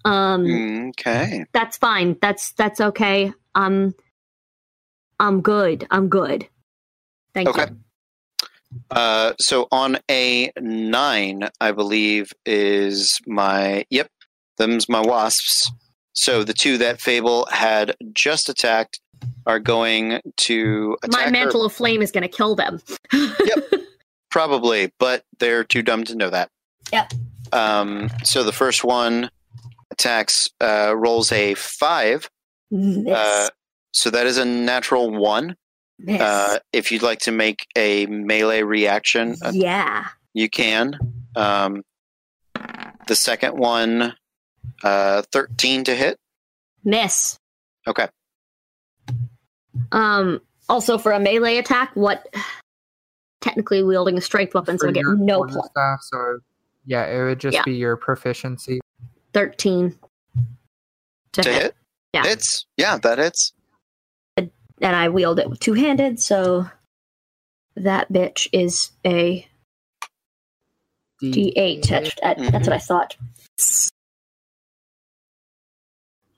Um, Okay. that's fine. That's that's okay. Um, I'm good. I'm good. Thank you. Okay. you. Uh, so on a nine, I believe is my yep. Them's my wasps. So the two that Fable had just attacked are going to attack My her, mantle of flame is going to kill them. probably, but they're too dumb to know that. Yep. Um, so the first one attacks, uh, rolls a five. Miss. Uh, so that is a natural one. Miss. Uh, if you'd like to make a melee reaction, uh, yeah. you can. Um, the second one, uh, 13 to hit. Miss. Okay. Um. Also, for a melee attack, what? Technically wielding a strength weapon, so I get no plus. staff, so yeah, it would just Yeah. be your proficiency. Thirteen to, To hit. hit? Yeah. Hits. Yeah, that hits. and I wield it with two handed, so that bitch is a D8. That's, that- that's what I thought.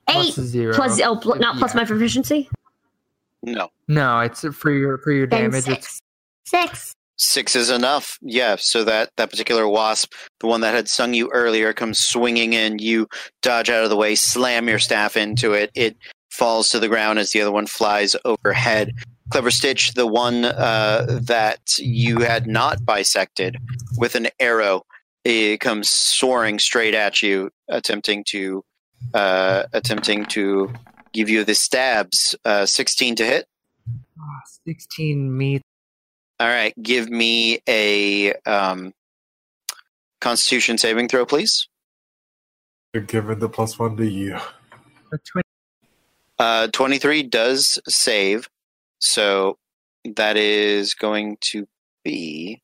Eight plus zero. plus oh, pl- not plus Yeah. my proficiency. No. No, it's for your for your damage. It's six. Six. Six is enough. Yeah, so that, that particular wasp, the one that had sung you earlier, comes swinging in. You dodge out of the way, slam your staff into it. It falls to the ground as the other one flies overhead. Clever Stitch, the one uh, that you had not bisected with an arrow, it comes soaring straight at you, attempting to uh, attempting to give you the stabs. Uh, Sixteen to hit. ah, sixteen meets. All right, give me a um, Constitution saving throw, please. You're giving the plus one to you. Uh, Twenty-three does save, so that is going to be.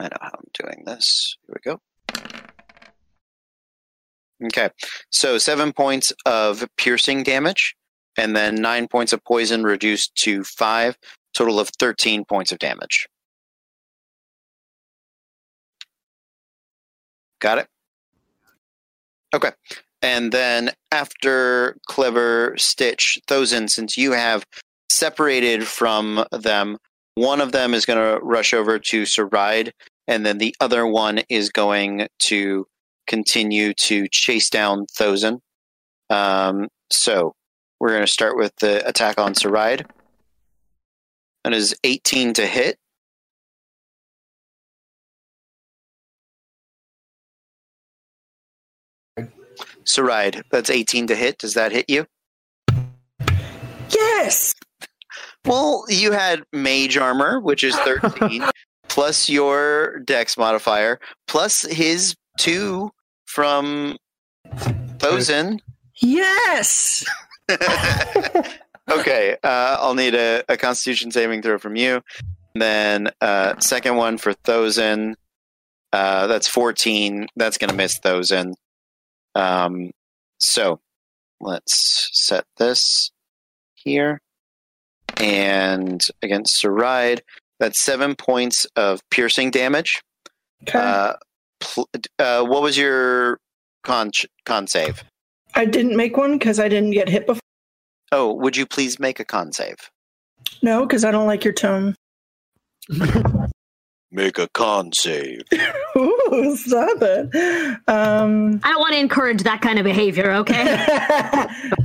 I know how I'm doing this. Here we go. Okay, so seven points of piercing damage, and then nine points of poison reduced to five. Total of thirteen points of damage. Got it. Okay. And then after Clever Stitch, Thozen, since you have separated from them, one of them is going to rush over to Saride, and then the other one is going to continue to chase down Thozen. Um, so we're going to start with the attack on Saride. That is 18 to hit. Saride, that's 18 to hit. Does that hit you? Yes. Well, you had mage armor, which is 13, plus your dex modifier, plus his two from Thozen. Yes. okay, uh, I'll need a, a constitution saving throw from you. And then uh, second one for Thozen. Uh, that's 14. That's going to miss Thozen. Um, so let's set this here. And against Saride, that's seven points of piercing damage. Okay. Uh, pl- uh, what was your con con save? I didn't make one because I didn't get hit before. Oh, would you please make a con save? No, because I don't like your tone. Make a con save. Ooh, stop it. Um, I don't want to encourage that kind of behavior, okay?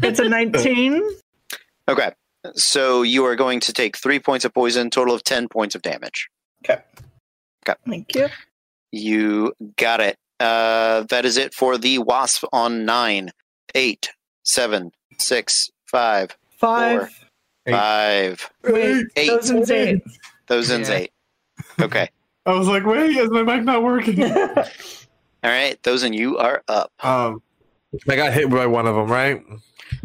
it's a 19. Okay, so you are going to take three points of poison, total of ten points of damage. Okay. Okay. Thank you. You got it. Uh, that is it for the wasp on nine, eight, seven, six, five, Five. Eight. five. Wait, Eight. Thousands eight. Those ends Yeah. eight. Okay. I was like, wait, is my mic not working? All right. Thozen you are up. um, I got hit by one of them, right?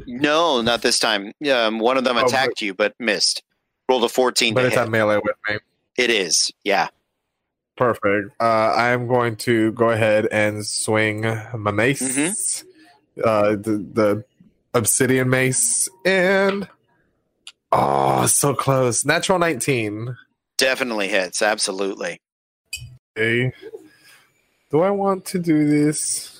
No, not this time. Um, one of them Oh, attacked you, but missed. Rolled a 14 But to it's hit. at melee with me. It is. Yeah. Perfect. Uh, I am going to go ahead and swing my mace, Mm-hmm. uh, the, the obsidian mace, and oh, so close. Natural 19. Definitely hits. Absolutely. Okay. Do I want to do this?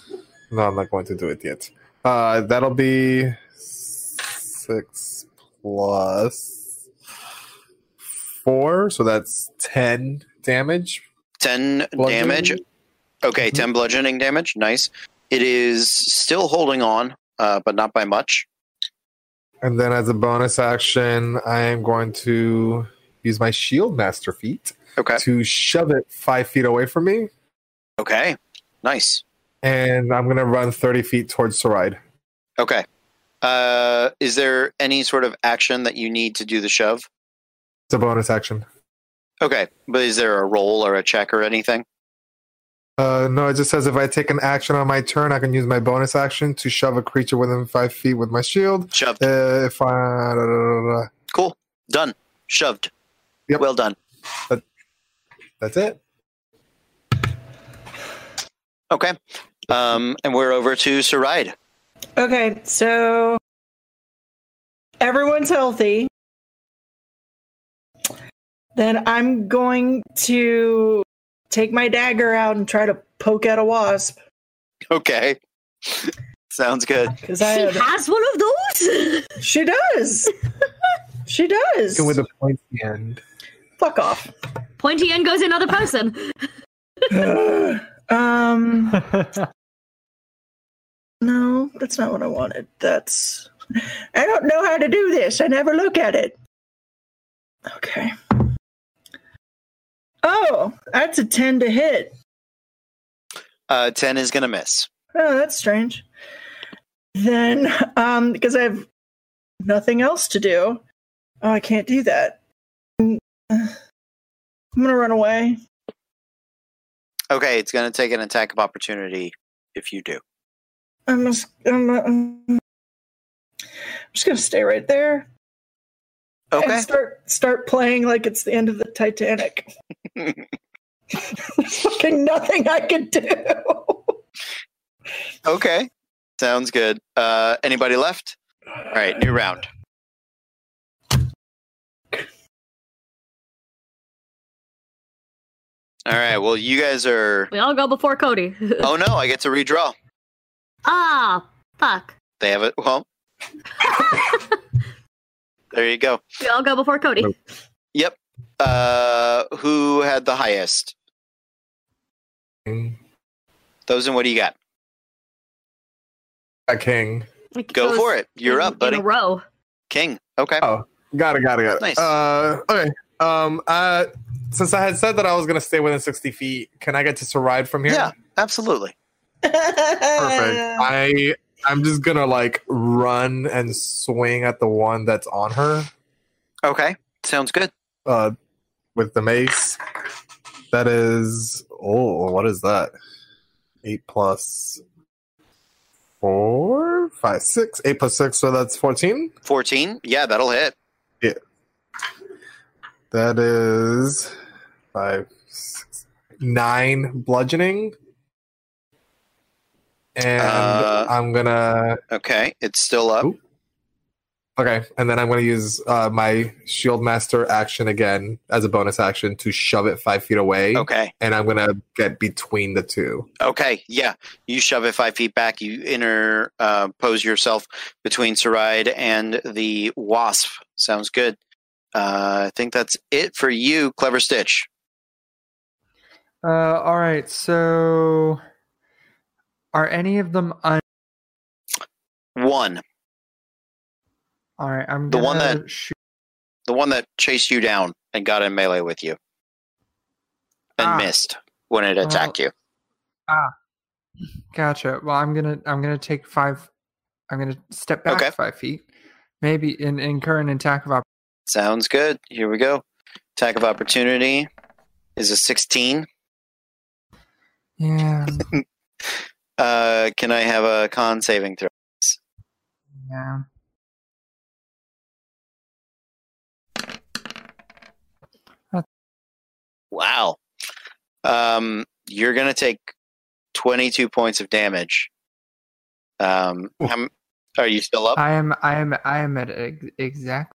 No, I'm not going to do it yet. Uh, that'll be six plus four, so that's 10 damage. 10 damage. Okay, Mhm. 10 bludgeoning damage. Nice. It is still holding on, uh, but not by much. And then as a bonus action, I am going to use my shield master feat Okay. to shove it five feet away from me. Okay. Nice. And I'm going to run 30 feet towards Saride. Okay. Uh, is there any sort of action that you need to do the shove? It's a bonus action. Okay, but is there a roll or a check or anything? Uh, no, it just says if I take an action on my turn, I can use my bonus action to shove a creature within five feet with my shield. Shoved. Uh, if I. da, da, da, da. Cool. Done. Shoved. Yep. Well done. That's it. Okay. Um, and we're over to Saride. Okay, so everyone's healthy. Then I'm going to take my dagger out and try to poke at a wasp Okay. Sounds good. because she had, has one of those? she does. she does. With a pointy end. Fuck off. Pointy end goes another person. um, no, that's not what I wanted. That's I don't know how to do this. I never look at it. Okay. Oh, that's a ten to hit. Uh, 10 is going to miss. Oh, that's strange. Then, um, because I have nothing else to do. Oh, I can't do that. I'm gonna run away. Okay, it's going to take an attack of opportunity if you do. I'm just, I'm, I'm just gonna stay right there Okay. and start start playing like it's the end of the Titanic. There's fucking nothing I can do. Okay. Sounds good. Uh, anybody left? All right, new round. All right, well, you guys are. We all go before Cody. Oh no, I get to redraw. ah, fuck. They have it. Well, there you go. We all go before Cody. Yep. Uh, who had the highest? King. Thozen what do you got? A king. It Go goes for it. You're in- up, buddy. In a row. King. Okay. Oh, got it, got it, got it. Nice. Uh, okay. Um, uh, since I had said that I was gonna stay within sixty feet, can I get to Saride from here? Yeah, absolutely. Perfect. I I'm just gonna like run and swing at the one that's on her. Okay, sounds good. Uh, with the mace. That is oh, what is that? Eight plus four, five, plus six, so that's fourteen. 14. Yeah, that'll hit. Yeah. That is five, six, nine bludgeoning. And Uh, I'm gonna Okay, it's still up. Okay, and then I'm gonna use uh, my shield master action again as a bonus action to shove it five feet away. Okay, And I'm gonna get between the two. okay, yeah. You shove it five feet back. You inter uh, pose yourself between Saride and the wasp. Sounds good. Uh, I think that's it for you, Clever Stitch. Uh, all right. So, are any of them un- One, All right. I'm The one that- shoot. the one that chased you down and got in melee with you, and Ah. missed when it attacked you. Ah, gotcha. Well, I'm gonna I'm gonna take five. I'm gonna step back Okay. five feet, maybe in incur an attack of opportunity. Sounds good. Here we go. Attack of opportunity is a sixteen. Yeah. Uh, can I have a con saving throw? Yeah. Wow. Um, you're gonna take twenty-two points of damage. Um, how are you still up? I am. I am. I am at ex- exact.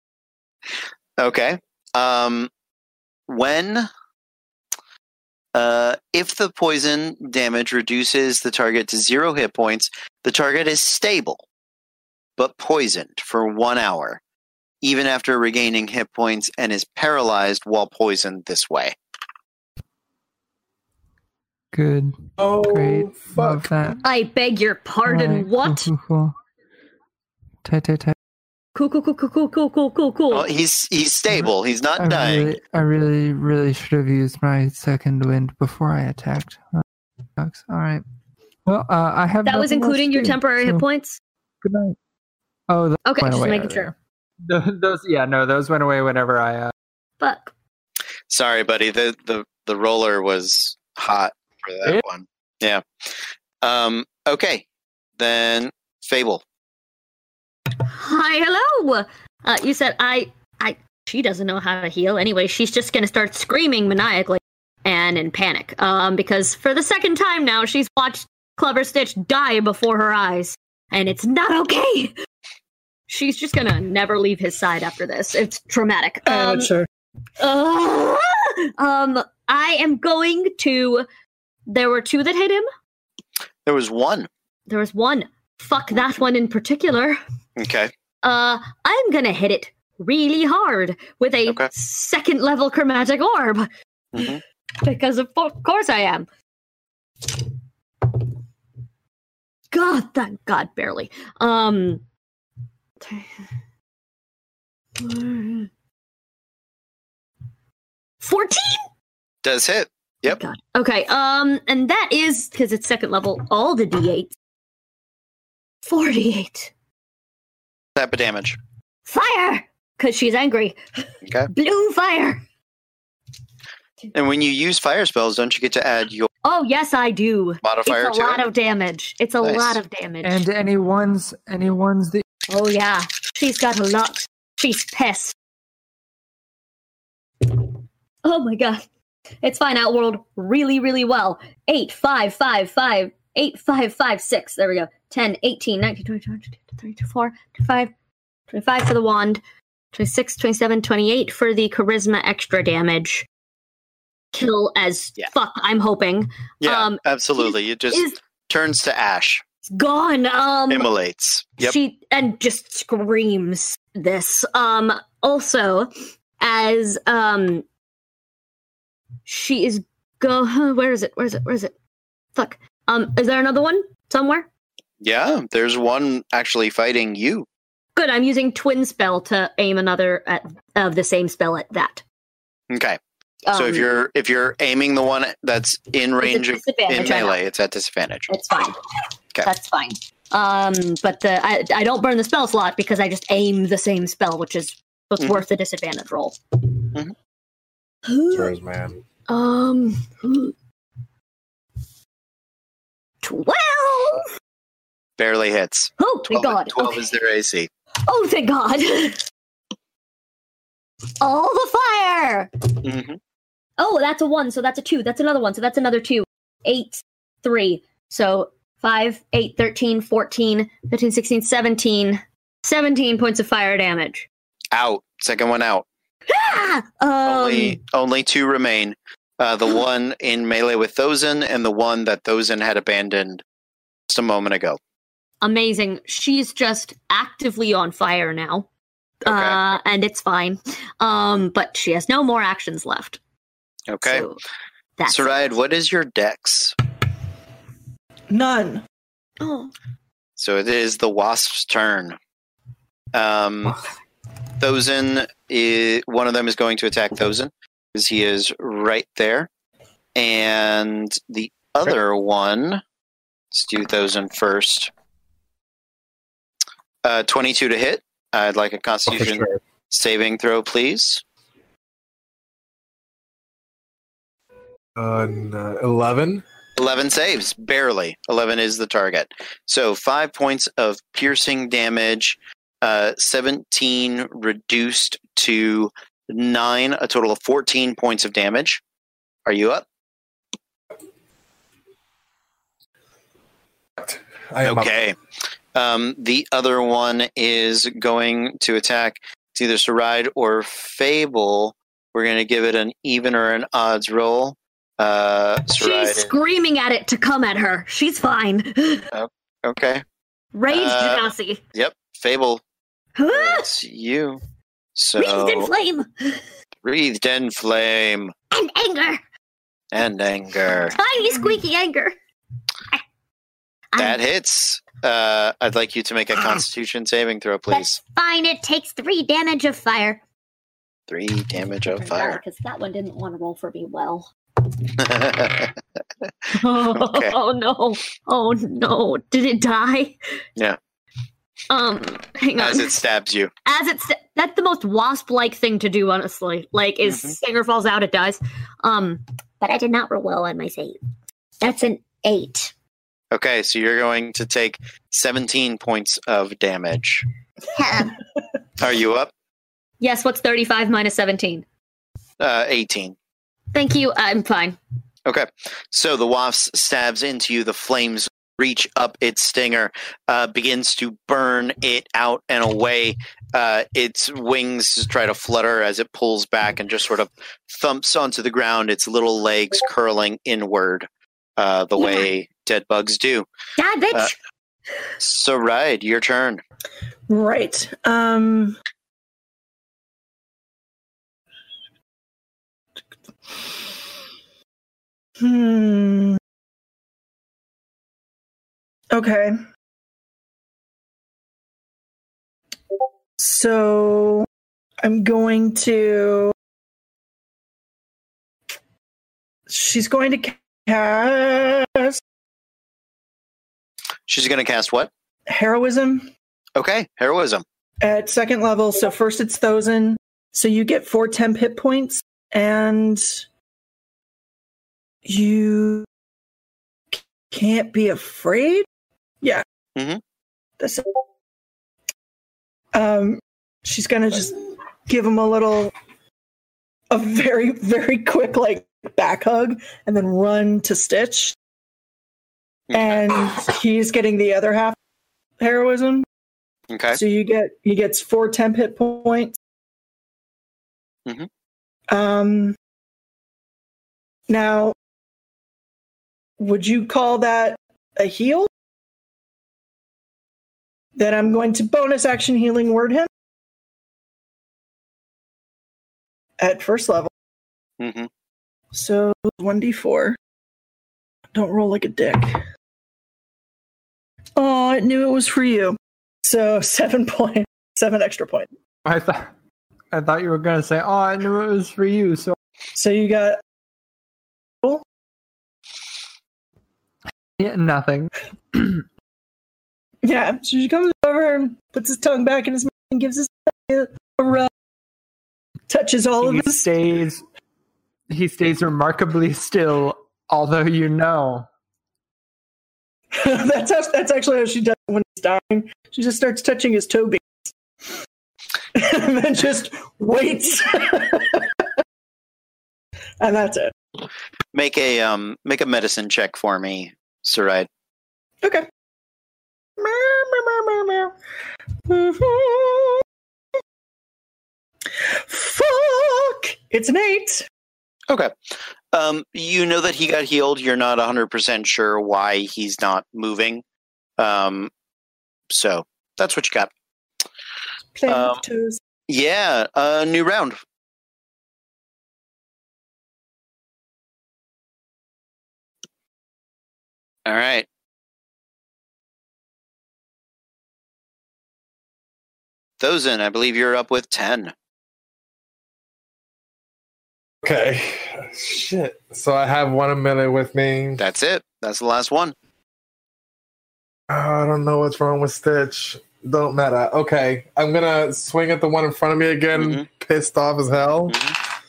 Okay. Um, when, uh, if the poison damage reduces the target to zero hit points, the target is stable, but poisoned for one hour, even after regaining hit points, and is paralyzed while poisoned this way. Good. Oh, Great. Love that. I beg your pardon. Alright, What? Cool, cool, cool. Tight, tight, tight. Cool, cool, cool, cool, cool, cool, cool, cool, cool. Well, he's he's stable. He's not I dying. really, I really, really should have used my second wind before I attacked. Uh, sucks. All right. Well, uh, I have. that was including your do, temporary so hit points? Good night. Oh, those Okay, just away making sure. those, yeah, no, those went away whenever I. Uh, Fuck. Sorry, buddy. The the the roller was hot for that Yeah. one. Yeah. Um. Okay. Then Fable. Hi, hello. Uh, you said I, I. She doesn't know how to heal anyway. She's just gonna start screaming maniacally and in panic. Um, because for the second time now, she's watched Clever Stitch die before her eyes, and it's not okay. She's just gonna never leave his side after this. It's traumatic. Um, Ouch, sir. uh, um, I am going to. There were two that hit him. There was one. There was one. Fuck that one in particular. Okay. Uh, I'm gonna hit it really hard with a Okay. second level chromatic orb. Mhm. Because of, of course I am. God, thank God, barely. Um. Fourteen. Does hit. Yep. God. Okay. Um, and that is because it's second level. All the d8. Forty-eight. Type of damage. Fire! Because she's angry. Okay. Blue fire! And when you use fire spells, don't you get to add your Oh, yes, I do. modifier it's a to lot it? of damage. It's a Nice. lot of damage. and any ones, any ones that oh, yeah. She's got a lot. She's pissed. Oh, my God. It's fine. Outworld really, really well. 8, 5, 5, 5, 8, 5, 5, 6. There we go. 10, 18, 19, 20, 21, 22, 23, 24, 25, 25 for the wand, 26, 27, 28 for the charisma extra damage. Kill as Yeah. fuck, I'm hoping. Yeah, um, absolutely. It just Is turns to ash, It's gone. Um, immolates. Yep. she and just screams this. Um, also, as um, she is go. Where is it? Where is it? Where is it? Fuck. Um, is there another one somewhere? yeah, there's one actually fighting you. Good. I'm using twin spell to aim another at, of the same spell at that. Okay. so if Um, you're if you're aiming the one that's in range of in disadvantage, I know. melee, it's at disadvantage. It's fine. Okay. That's fine. Um, but the I, I don't burn the spell slot because I just aim the same spell, which is what's Mhm. worth the disadvantage roll. Mhm. Yours, man. Um, twelve. Barely hits. Oh, thank 12, God. 12 Okay. is their AC. Oh, thank God. All the fire. hmm Oh, that's a one, so that's a two. That's another one, so that's another two. Eight, three. So 5, 8, 13, 14, 15, 16, 17. 17 points of fire damage. Out. Second one out. Ah! Um, only only two remain. Uh, the one in melee with Thozen and the one that Thozen had abandoned just a moment ago. amazing. She's just actively on fire now. Okay. Uh, and it's fine. Um, but she has no more actions left. Okay. So that's Sarayad, what is your dex? None. Oh, So it is the wasp's turn. Um, Thozen, is, one of them is going to attack Thozen because he is right there. And the other one, let's do Thozen first. Uh, 22 to hit. I'd like a Oh, constitution sure. saving throw, please. Uh, uh, 11. 11 saves, barely. 11 is the target. So five points of piercing damage, uh, 17 reduced to nine, a total of 14 points of damage. Are you up? I am up. Okay. Um, the other one is going to attack. It's either Saride or Fable. We're going to give it an even or an odds roll. Uh, she's screaming at it to come at her. She's fine. Okay. Rage Uh, Genasi. Yep. Fable. Huh? It's you. So Wreathed in flame breathed in flame and anger. and anger. Tiny squeaky anger. I- That hits. Uh, I'd like you to make a Constitution saving throw, please. That's fine. It takes three damage of fire. Three damage of fire. Because that one didn't want to roll for me well. okay. Oh no! Oh no! Did it die? Yeah. Um, hang on. As it stabs you. As it's that's the most wasp-like thing to do, honestly. Like, is Mhm. Stinger falls out, it dies. Um, but I did not roll well on my save. That's an eight. Okay, so you're going to take 17 points of damage. Yeah. Are you up? yes. What's thirty-five minus seventeen? Uh, 18. Thank you. I'm fine. Okay. So the wasp stabs into you. The flames reach up its stinger, uh, begins to burn it out and away. Uh, its wings try to flutter as it pulls back and just sort of thumps onto the ground, its little legs curling inward uh, the Yeah. way dead bugs do. Bitch. Uh, Saride, your turn. Right. Um. Hmm. Okay. So I'm going to. She's going to cast She's going to cast what? heroism Okay, heroism. at second level. So first it's Thozen. So you get four temp hit points, and you can't be afraid. Mhm. That's. Um, she's gonna just give him a little, a very very quick like back hug, and then run to Stitch, and he's getting the other half heroism. Okay. So you get he gets four temp hit points. Mhm. Um. Now, would you call that a heal? Then I'm going to bonus action healing word him at first level. hmm So one d four. Don't roll like a dick. Oh, I knew it was for you. So seven point, seven extra point. I thought I thought you were gonna say, "Oh, I knew it was for you." So So you got yeah, nothing. yeah. So she comes over and puts his tongue back in his mouth and gives us a rub. Touches all he of his. stays. He stays remarkably still, although you know. that's how, that's actually how she does it when he's dying. She just starts touching his toe beans, and then just waits. and that's it. Make a um make a medicine check for me, Sarai. Okay. Fuck! It's an eight. Okay. Um, you know that he got healed. You're not 100% sure why he's not moving. Um, so that's what you got. Playing Um, with toes. Yeah, a new round. All right. Thozen, I believe you're up with 10. Okay. Shit. So I have one a minute with me. That's it. That's the last one. I don't know what's wrong with Stitch. Don't matter. Okay. I'm gonna swing at the one in front of me again, Mhm. pissed off as hell. Mhm.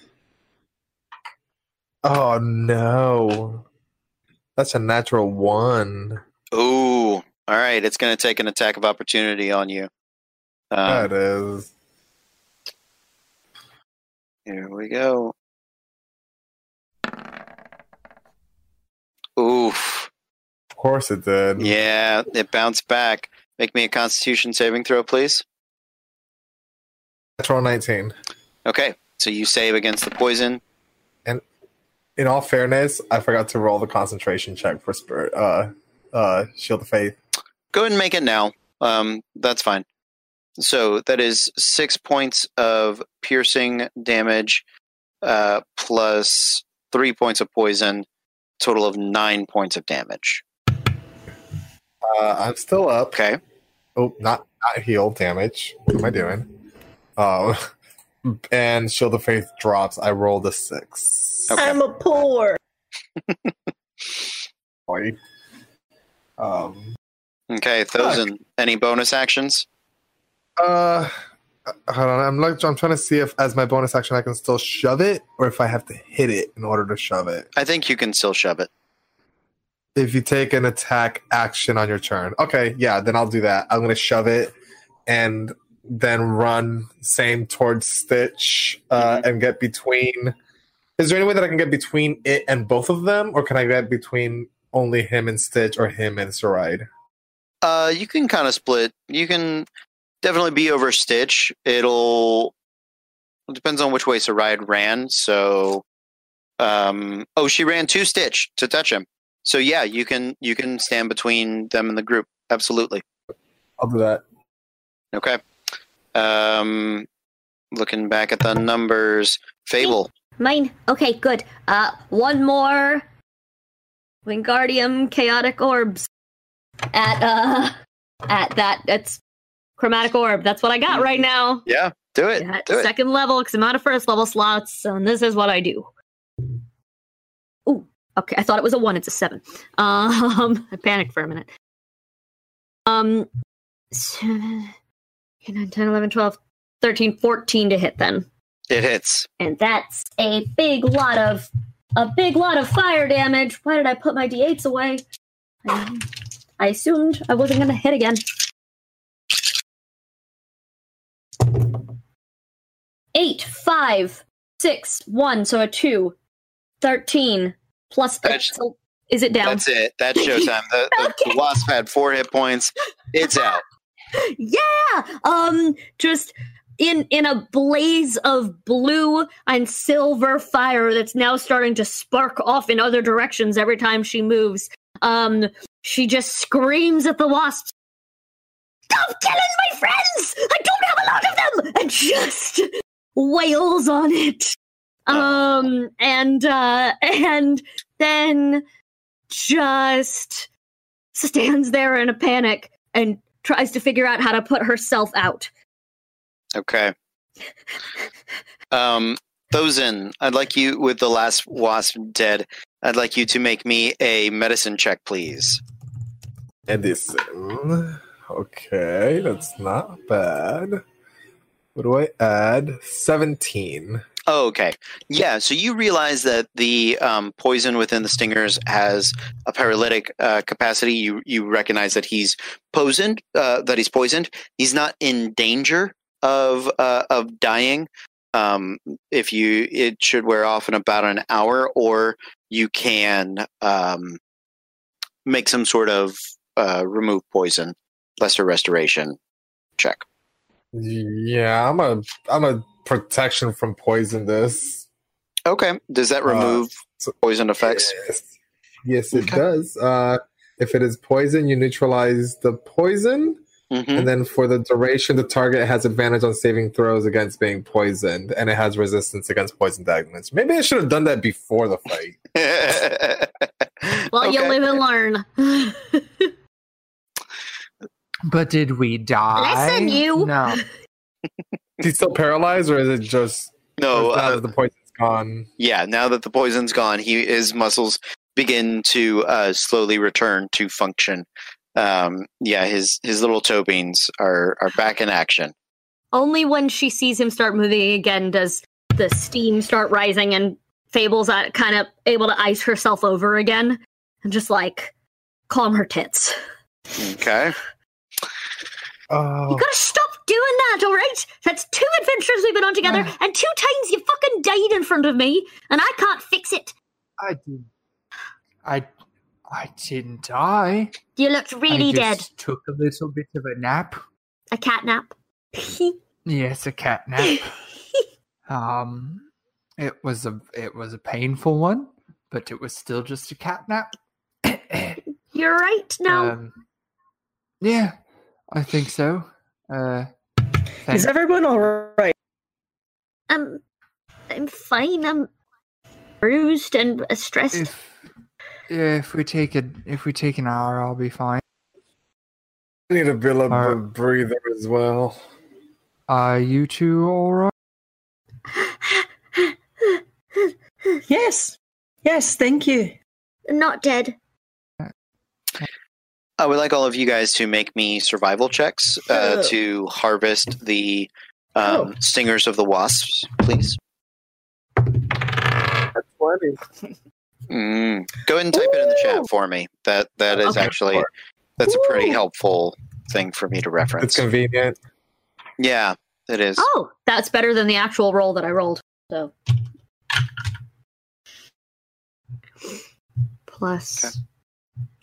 Oh no. That's a natural one. Ooh. All right. It's going to take an attack of opportunity on you. Um, that is. Here we go. Oof. Of course it did. Yeah, it bounced back. Make me a constitution saving throw, please. Natural 19. Okay, so you save against the poison. And in all fairness, I forgot to roll the concentration check for spirit uh uh Shield of Faith. Go ahead and make it now. Um, that's fine. So that is six points of piercing damage, uh, plus three points of poison, total of nine points of damage. Uh I'm still up. Okay. Oh, not not heal damage. What am I doing? Oh, and Shield of Faith drops. I rolled a six. Okay. I'm a poor. Boy. Um. Okay, Thozen, any bonus actions? Uh. Hold on. I'm like I'm trying to see if, as my bonus action, I can still shove it, or if I have to hit it in order to shove it. I think you can still shove it. If you take an attack action on your turn, okay, yeah, then I'll do that. I'm gonna shove it, and then run same towards Stitch, uh, and get between. Is there any way that I can get between it and both of them, or can I get between only him and Stitch, or him and Saride? Uh, you can kind of split. You can definitely be over Stitch. It'll it depends on which way Saride ran. So, um, oh, she ran to Stitch to touch him. So yeah, you can you can stand between them and the group. Absolutely. I'll do that. Okay. Um, looking back at the numbers, Fable. Mine. Okay, good. Uh, one more Wingardium Chaotic Orbs at uh at that. That's chromatic orb. That's what I got right now. Yeah, do it. Do it. second level because I'm out of first level slots, and this is what I do. Ooh, okay. I thought it was a one. It's a seven. Um, I panicked for a minute. Um, seven, eight, nine, 10, 11, 12, 13, 14 to hit then. It hits. And that's a big lot of a big lot of fire damage. Why did I put my d8s away? I, I assumed I wasn't gonna hit again. Eight, five, six, one, so a two. Thirteen plus That's- so- is it down? That's it. That's showtime. The, the, the wasp had four hit points. It's out. yeah um just in in a blaze of blue and silver fire that's now starting to spark off in other directions every time she moves um she just screams at the wasps stop killing my friends i don't have a lot of them and just wails on it um and uh and then just stands there in a panic and tries to figure out how to put herself out. Okay. Um, Thozen, I'd like you with the last wasp dead. I'd like you to make me a medicine check, please. Edison. Okay, that's not bad. What do I add? 17. Oh, okay. Yeah, so you realize that the um, poison within the stingers has a paralytic uh, capacity. You you recognize that he's poisoned. Uh, that he's poisoned. He's not in danger of uh, of dying. Um, if you, it should wear off in about an hour, or you can um, make some sort of uh, remove poison, lesser restoration check. Yeah, I'm a I'm a protection from poison. This Okay. Does that Uh, remove so- poison effects? yes, yes, it Okay. does. Uh, if it is poison, you neutralize the poison, hmm and then for the duration, the target has advantage on saving throws against being poisoned, and it has resistance against poison damage. Maybe I should have done that before the fight. Well, you live and learn. But did we die? Listen, you. No. Is he still paralyzed, or is it just No, or now uh, that the poison's gone? yeah. Now that the poison's gone, he his muscles begin to uh, slowly return to function. Um, yeah, his his little toe beans are are back in action. Only when she sees him start moving again does the steam start rising and Fable's uh, kind of able to ice herself over again and just like calm her tits. Okay. You Oh, gotta stop doing that, alright? That's two adventures we've been on together, and two times you fucking died in front of me, and I can't fix it. I didn't. I I didn't die. You looked really I dead. just Took a little bit of a nap. A cat nap. Yes, a cat nap. um, it was a it was a painful one, but it was still just a cat nap. You're right now. Um, yeah, I think so. Uh, thank- Is everyone all right? I'm, I'm fine. I'm bruised and uh, stressed. if yeah, if we take it, if we take an hour, I'll be fine. I need a bit of Are- a breather as well. Are you two all right? Yes. Yes, thank you. Not dead. I would like all of you guys to make me survival checks uh, to harvest the um, Oh. stingers of the wasps, please. That's plenty. Mm. Go ahead and type it in the chat for me. That that is Okay. actually that's a pretty helpful thing for me to reference. It's convenient. Yeah, it is. Oh, that's better than the actual roll that I rolled. So. Plus. Okay.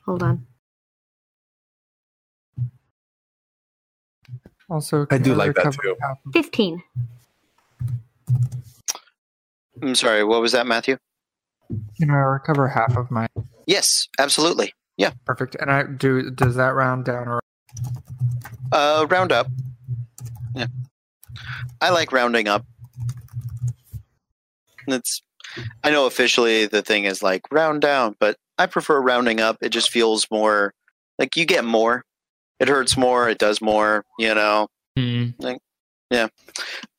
Hold on. Also, I do like that too. half 15. I'm sorry. What was that, Matthew? Can I recover half of my Yes, absolutely. Yeah. Perfect? And I do. Does that round down or Uh, round up. Yeah, I like rounding up. It's. I know officially the thing is like round down, but I prefer rounding up. It just feels more like you get more. It hurts more. It does more. You know. Yeah.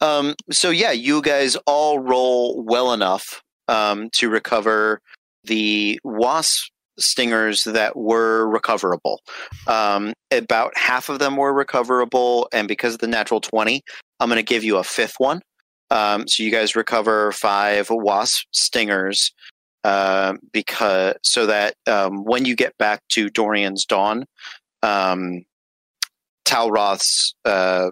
Um, so yeah, you guys all roll well enough um, to recover the wasp stingers that were recoverable. Um, about half of them were recoverable, and because of the natural twenty, I'm going to give you a fifth one. Um, so you guys recover five wasp stingers, uh, because so that um, when you get back to Dorian's Dawn, um, Talroth's uh,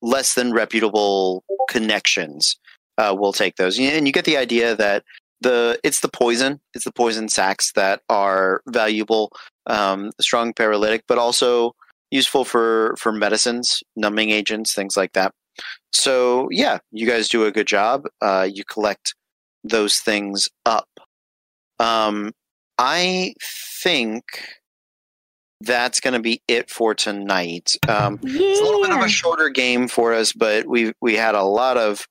less than reputable connections uh, will take those, and you get the idea that the it's the poison, it's the poison sacs that are valuable, um, strong paralytic, but also useful for for medicines, numbing agents, things like that. So yeah, you guys do a good job. Uh, you collect those things up. Um, I think that's going to be it for tonight. Um, it's a little bit of a shorter game for us, but we we had a lot of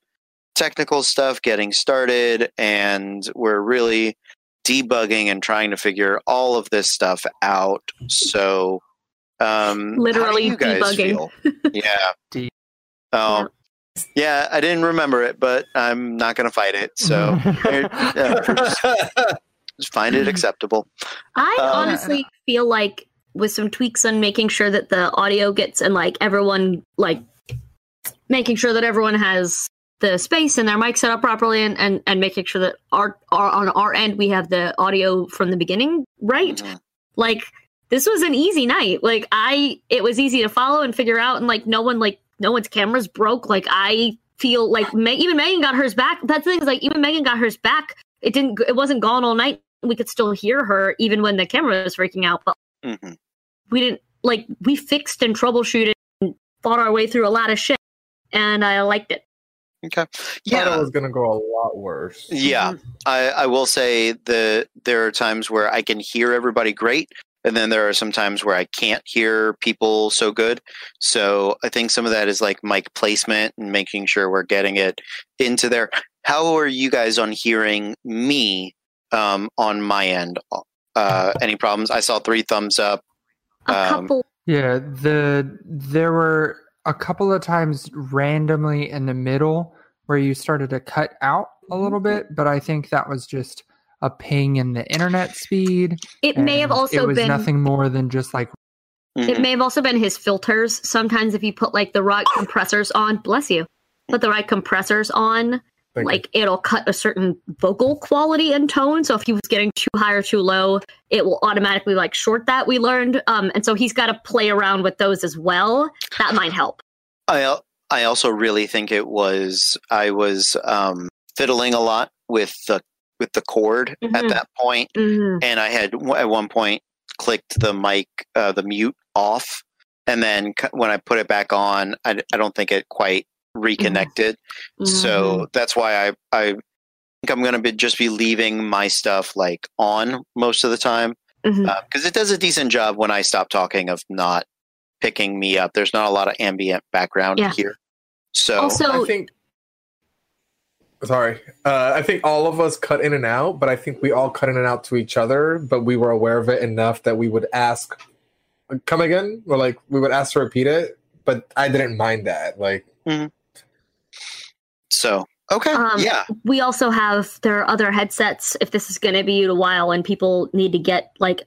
technical stuff getting started, and we're really debugging and trying to figure all of this stuff out. So, um, Literally you guys debugging. feel? Yeah. De- Oh, yeah. I didn't remember it, but I'm not going to fight it. So yeah, just find it acceptable. I Um, honestly feel like with some tweaks and making sure that the audio gets and like everyone like making sure that everyone has the space and their mic set up properly and, and, and making sure that our, our on our end we have the audio from the beginning right Mhm. like this was an easy night like i it was easy to follow and figure out and like no one like no one's cameras broke like i feel like Me- even Megan got hers back. That's the thing is like even Megan got hers back. It didn't. It wasn't gone all night. We could still hear her even when the camera was freaking out. But hmm we didn't like we fixed and troubleshooted and fought our way through a lot of shit, and I liked it. Okay. Thought it Yeah. was gonna go a lot worse. Yeah. I, I will say the there are times where I can hear everybody great, and then there are some times where I can't hear people so good. So I think some of that is like mic placement and making sure we're getting it into there. How are you guys on hearing me um, on my end? Uh, any problems? I saw three thumbs up. A Um, couple. Yeah, the there were a couple of times randomly in the middle where you started to cut out a little bit, but I think that was just a ping in the internet speed. It may have and also it was been nothing more than just like It Mhm. may have also been his filters. Sometimes if you put like the right compressors on, bless you, put the right compressors on, Thank you. like it'll cut a certain vocal quality and tone. So if he was getting too high or too low, it will automatically like short that. We learned, um, and so he's got to play around with those as well. That might help. I I also really think it was I was um, fiddling a lot with the with the cord at Mhm. that point, hmm and I had at one point clicked the mic uh, the mute off, and then c- when I put it back on, I, I don't think it quite reconnected. Mm-hmm. So that's why I I think I'm gonna be just be leaving my stuff like on most of the time because it does a decent job when I stop talking of not picking me up. There's not a lot of ambient background Yeah. here. So also, I think. Sorry, uh, I think all of us cut in and out, but I think we all cut in and out to each other. But we were aware of it enough that we would ask, "Come again?" or like we would ask to repeat it. But I didn't mind that. Like, so okay, Um, yeah, we also have there are other headsets if this is going to be a while and people need to get like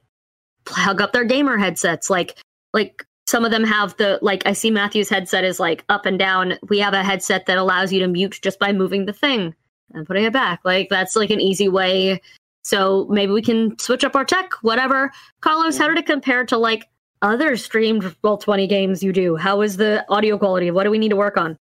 plug up their gamer headsets. Like like some of them have the like i see matthew's headset is like up and down. We have a headset that allows you to mute just by moving the thing and putting it back. Like that's like an easy way. So maybe we can switch up our tech whatever. Carlos how did it compare to like other streamed roll 20 games you do? How is the audio quality? What do we need to work on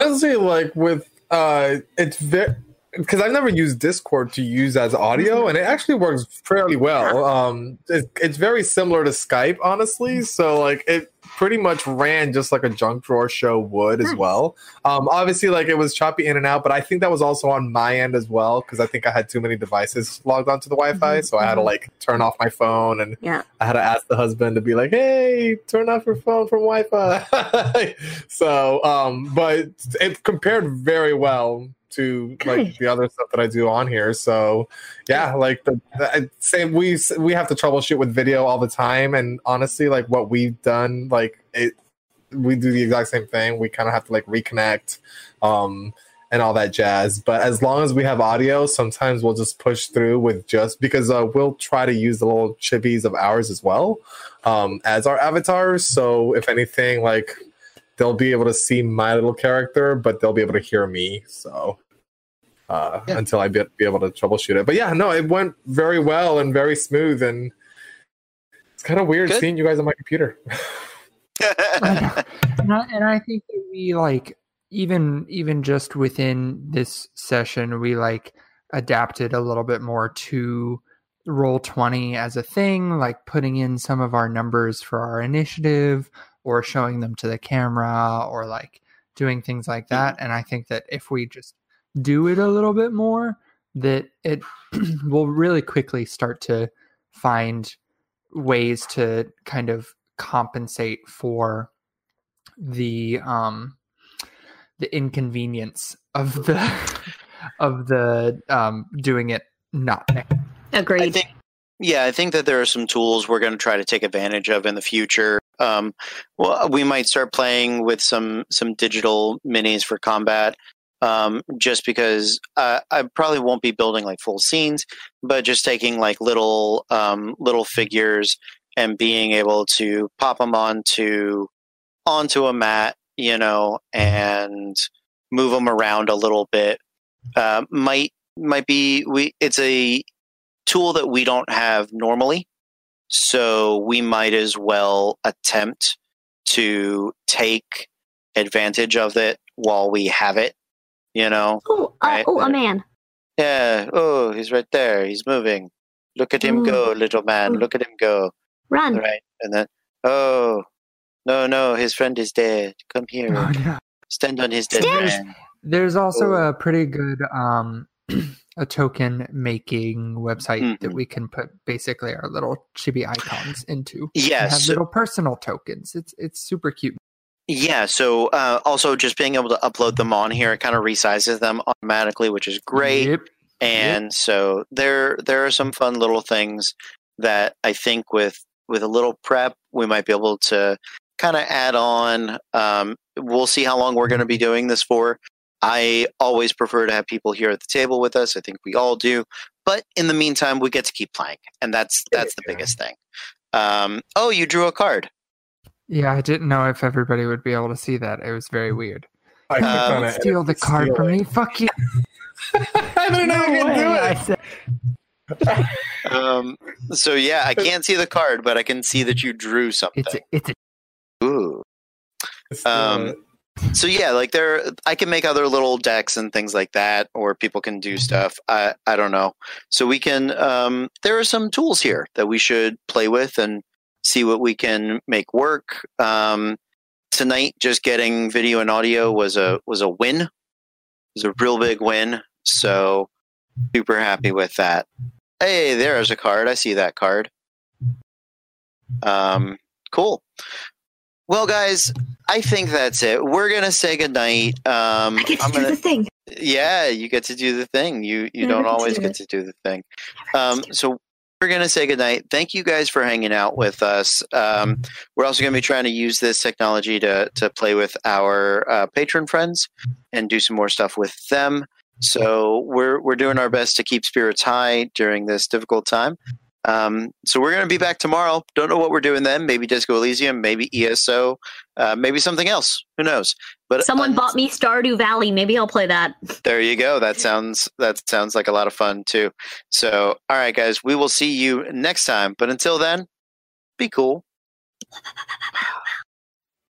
honestly, like with uh, it's very because I've never used Discord to use as audio, and it actually works fairly well. Um, it, it's very similar to Skype, honestly. So like it pretty much ran just like a junk drawer show would as well. Um, obviously, like it was choppy in and out, but I think that was also on my end as well because I think I had too many devices logged onto the Wi-Fi, Mhm, so I had to mhm. like turn off my phone and yeah I had to ask the husband to be like, "Hey, turn off your phone from Wi-Fi." so, um, but it compared very well to Good. like the other stuff that I do on here. So, yeah, like the, the same. We we have to troubleshoot with video all the time, and honestly, like what we've done, like it, we do the exact same thing. We kind of have to like reconnect. Um, and all that jazz. But as long as we have audio, sometimes we'll just push through with just because uh, we'll try to use the little chibis of ours as well um, as our avatars. So if anything, like they'll be able to see my little character, but they'll be able to hear me. So. Uh, Yeah. Until I be, be able to troubleshoot it, but yeah, no, it went very well and very smooth, and it's kind of weird Good. seeing you guys on my computer. and I, and I think that we like even even just within this session we like adapted a little bit more to roll 20 as a thing like putting in some of our numbers for our initiative or showing them to the camera or like doing things like that and i think that if we just do it a little bit more that it will really quickly start to find ways to kind of compensate for the um the inconvenience of the of the um doing it not agreed. I think, yeah, I think that there are some tools we're going to try to take advantage of in the future. Um, well, we might start playing with some some digital minis for combat, um, just because uh, I probably won't be building like full scenes, but just taking like little um, little figures and being able to pop them onto onto a mat, you know, and move them around a little bit. Uh, might might be we. It's a tool that we don't have normally. So we might as well attempt to take advantage of it while we have it. You know, Oh, uh, Right, oh, a man. yeah. Oh, he's right there. He's moving. Look at him Ooh. go, little man. Ooh. Look at him go. Run. Right, and then oh, no, no, his friend is dead. Come here. Oh, no. Stand on his dead Stand- friend. There's also Oh. a pretty good um, a token making website that Mhm. we can put basically our little chibi icons into. Yes. have little personal tokens. It's it's super cute. Yeah, so uh, also just being able to upload them on here, it kind of resizes them automatically, which is great. Yep. And so there there are some fun little things that I think with with a little prep we might be able to kind of add on. Um, we'll see how long we're going to be doing this for. I always prefer to have people here at the table with us. I think we all do. But in the meantime, we get to keep playing, and that's that's the Yeah. biggest thing. Um, oh, you drew a card. Yeah, I didn't know if everybody would be able to see that. It was very weird. I clicked Um, on it. Steal it the card steal from it. me. Fuck you. I didn't know you could do I it. said, Um, so yeah, I can't see the card, but I can see that you drew something. it's a, it's a, Ooh. Um, it. So yeah, like there, I can make other little decks and things like that, or people can do stuff. I I don't know. So we can. Um, there are some tools here that we should play with and see what we can make work. Um, tonight, just getting video and audio was a was a win. It was a real big win. So super happy with that. Hey, there's a card. I see that card. Um, cool. Well, guys, I think that's it. We're gonna say goodnight. Um, I get to I'm do gonna, the thing. yeah, you get to do the thing. You you Never don't to always do get to do the thing. Um, to. so we're gonna say goodnight. Thank you guys for hanging out with us. Um, we're also gonna be trying to use this technology to to play with our uh, patron friends and do some more stuff with them. So we're we're doing our best to keep spirits high during this difficult time. Um, so we're going to be back tomorrow. Don't know what we're doing then. Maybe Disco Elysium, maybe ESO, uh, maybe something else. Who knows? But Someone un- bought me Stardew Valley. Maybe I'll play that. there you go. That sounds that sounds like a lot of fun too. So, all right, guys, we will see you next time. But until then, be cool.